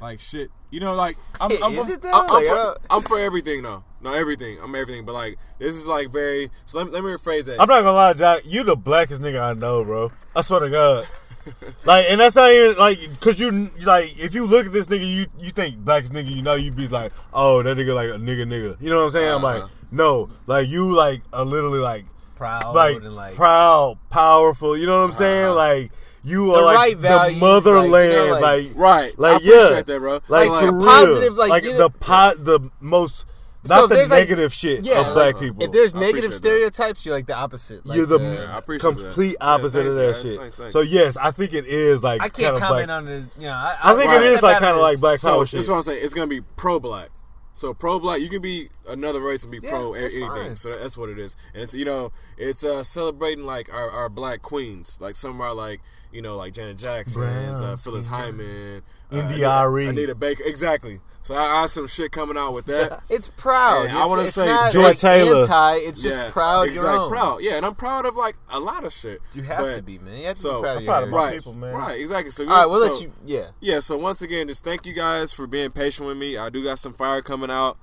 C: like shit. You know, like I'm,
E: Hey,
C: I'm,
E: is
C: for,
E: it?
C: I'm, I'm for,
E: uh,
C: I'm for everything though. No, everything. I'm everything. But like this is like very. So let, me- let me rephrase that.
D: I'm not gonna lie, Jack. You the blackest nigga I know, bro. I swear to God. like, and that's not even like, cause you like, if you look at this nigga, you you think blackest nigga, you know, you'd be like, oh, that nigga like a nigga, nigga. You know what I'm saying? I'm like,
C: Uh-huh.
D: no, like you like are literally like,
E: Proud
D: like,
E: and like
D: proud, powerful. You know what I'm saying?
C: Uh-huh.
D: Like you
E: The
D: are like
E: right
D: the
E: values,
D: motherland,
E: like, you know,
D: like,
E: like-
C: right.
D: like,
C: I
D: yeah.
C: that, bro.
D: like,
E: Like,
D: for
E: a
D: real.
E: positive, like,
D: like
E: you
D: the
E: know-
D: po- the most,
E: So
D: not
E: if
D: the
E: there's, like-
D: negative shit
E: yeah,
D: of black
C: like,
D: people.
E: if there's
C: I
E: negative
C: appreciate that.
E: stereotypes, you're like the opposite. Like
D: You're the
C: Yeah, I appreciate that.
D: complete
C: Yeah,
D: opposite of that
C: guys.
D: shit.
C: Thanks, thanks.
D: So yes, I think it is like
E: I can't
D: of
E: comment
D: black.
E: on it. You know, I,
D: I think
E: I'll
D: it is like kind of like black
C: So
D: power
C: this
D: shit.
C: is what I'm saying. It's gonna be pro black. So pro black, you can be another race and be
E: Yeah,
C: pro anything.
E: fine.
C: So that's what it is, and it's you know it's uh, celebrating like our, our black queens, like some are like you know like Janet Jackson, uh, Phyllis. Hyman,
D: India
C: uh,
D: Arie.
C: Anita Baker, exactly. So I, I have some shit coming out with that.
E: It's proud.
C: Yeah, I wanna
E: it's
C: say
E: not,
D: Joy
E: like,
D: Taylor.
E: Anti, it's just
C: yeah,
E: proud.
C: exactly,
E: Your own.
C: proud. Yeah, and I'm proud of like a lot of shit.
E: You have
C: But-
E: to be, man. You have to
C: so-
E: be proud
C: I'm
D: proud of my
C: right,
D: people, man.
C: right, exactly. So
E: All right, we'll
C: so,
E: let you. Yeah.
C: Yeah, so once again, just thank you guys for being patient with me. I do got some fire coming out.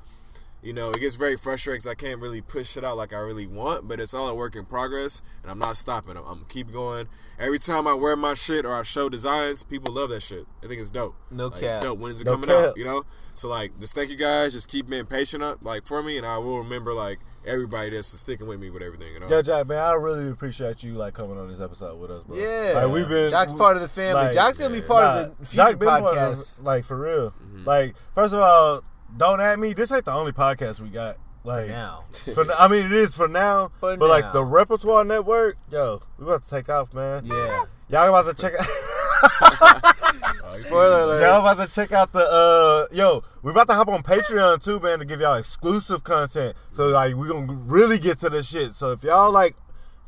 C: You know, it gets very frustrating because I can't really push it out like I really want, but it's all a work in progress, and I'm not stopping. I'm, I'm keep going. Every time I wear my shit or I show designs, people love that shit. I think it's dope.
E: No
C: like,
E: cap.
C: Dope. When is it
D: No
C: coming
D: cap.
C: out? You know. So like, just thank you guys. Just keep being patient up, like for me, and I will remember like everybody that's sticking with me with everything. You know.
D: Yeah, Jack, man, I really appreciate you like coming on this episode with us, bro.
E: Yeah.
D: like we've been.
E: Jock's part of the family.
D: like,
E: Jock's gonna be part
D: Nah,
E: of the future
D: Jock been part of-
E: podcast.
D: like for real.
C: Mm-hmm.
D: Like first of all, don't at me. This ain't the only podcast we got. Like
E: now.
D: for n- I mean, it is for now.
E: For
D: but like the repertoire network, yo, we about to take off, man.
E: Yeah.
D: Y'all about to check out.
E: Spoiler alert.
D: Y'all about to check out the uh yo, we about to hop on Patreon too, man, to give y'all exclusive content. So like we gonna really get to the shit. So if y'all like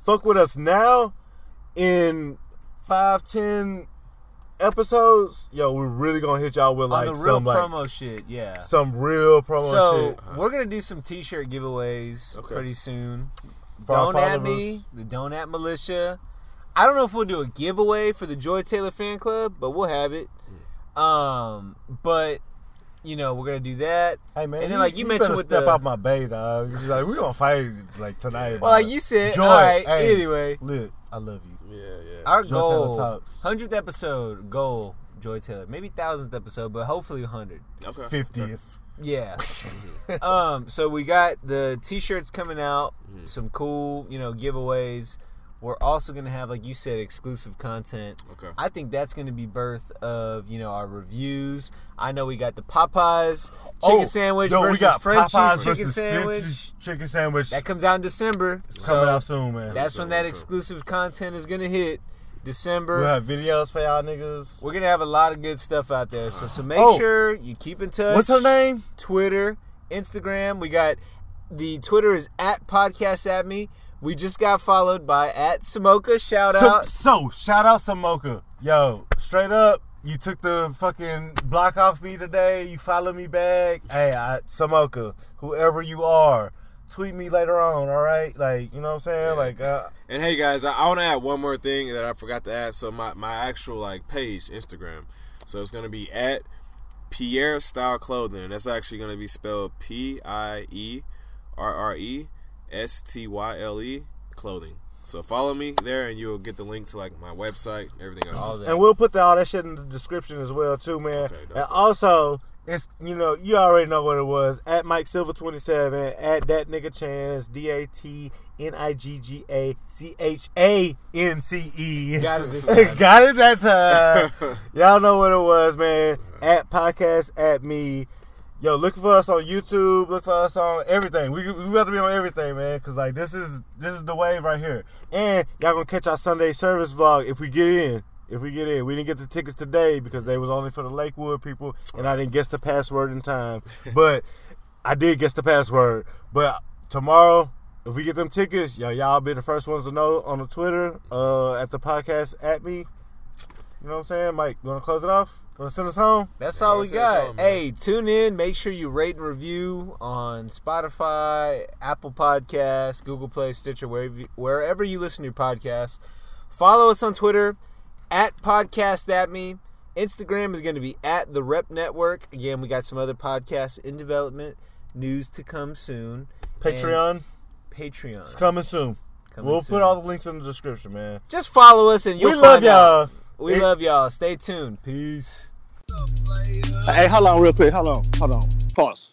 D: fuck with us now in five, ten episodes, yo, we're really gonna hit y'all with
E: On
D: like
E: the real
D: some like
E: promo shit. Yeah.
D: some real promo
E: So
D: shit.
E: we're gonna do some T-shirt giveaways
C: Okay.
E: pretty soon.
D: For our
E: Don't at
D: followers.
E: me, the Don't at Militia. I don't know if we'll do a giveaway for the Joy Taylor fan club, but we'll have it. Um, but you know we're gonna do that.
D: Hey man,
E: and then like you, mentioned
D: better
E: with
D: step
E: the
D: out my bay, dog. It's like we gonna fight like tonight.
E: well, like you said.
D: Joy,
E: all right.
D: hey,
E: Anyway,
D: look, I love you.
C: Yeah, yeah.
E: Our
D: Joy Taylor
E: goal,
D: Talks.
E: hundredth episode goal, Joy Taylor. Maybe thousandth episode, but hopefully hundred.
C: okay.
D: Fiftieth.
E: Yeah. um. So we got the t-shirts coming out. Some cool, you know, giveaways. We're also gonna have, like you said, exclusive content.
C: Okay.
E: I think that's gonna be birth of you know our reviews. I know we got the Popeyes chicken sandwich
D: Oh, yo, we
E: versus
D: got
E: Frenchie's
D: Popeyes
E: chicken
D: versus
E: sandwich.
D: Frenchie's chicken sandwich.
E: That comes out in December.
D: It's
E: So
D: coming out soon, man.
E: that's when that
C: So-
E: exclusive content is gonna hit. December.
D: We'll have videos for y'all niggas.
E: We're gonna have a lot of good stuff out there. So so make
D: Oh.
E: sure you keep in touch.
D: What's her name?
E: Twitter, Instagram. We got the Twitter is at podcast at me. We just got followed by at Samoka. Shout
D: So,
E: out.
D: so shout out Samoka. Yo, straight up, you took the fucking block off me today. You follow me back. Hey, I, Samoka, whoever you are, tweet me later on. All right, like you know what I'm saying? Like, uh,
C: And hey guys, I, I want to add one more thing that I forgot to add. So my, my actual like page, Instagram. So it's gonna be at Pierre Style Clothing. That's actually gonna be spelled P I E R R E S T Y L E Clothing. So follow me there, and you'll get the link to like my website, everything else.
E: All that.
D: and we'll put the, all that shit in the description as well too, man.
C: Okay,
D: and also, it's you know you already know what it was at Mike Silver twenty seven at that nigga Chance D A T N I G G A C H A N C E.
E: Got it this time.
D: Got it that time. Y'all know what it was, man. At podcast at me. Yo, look for us on YouTube. Look for us on everything. We we got to be on everything, man. Cause like this is this is the wave right here. And y'all gonna catch our Sunday service vlog if we get in. If we get in, we didn't get the tickets today because they was only for the Lakewood people, and I didn't guess the password in time. But I did guess the password. But tomorrow, if we get them tickets, y'all y'all be the first ones to know on the Twitter, uh, at the podcast at me. You know what I'm saying, Mike? You wanna close it off? You wanna send us home?
E: That's all we
C: That's- that's
E: got.
C: all, man.
E: hey, tune in. Make sure you rate and review on Spotify, Apple Podcasts, Google Play, Stitcher, wherever you, wherever you listen to your podcast. Follow us on Twitter at podcast at me. Instagram is going to be at the Rep Network. Again, we got some other podcasts in development. News to come soon.
D: Patreon,
E: And Patreon.
D: it's coming soon.
E: Coming
D: we'll
E: soon.
D: put all the links in the description, man.
E: Just follow us and you'll
D: we love
E: find out.
D: y'all.
E: We
D: It-
E: love y'all. Stay tuned. Peace.
B: Hey, hold on real quick. Hold on. Hold on. Pause.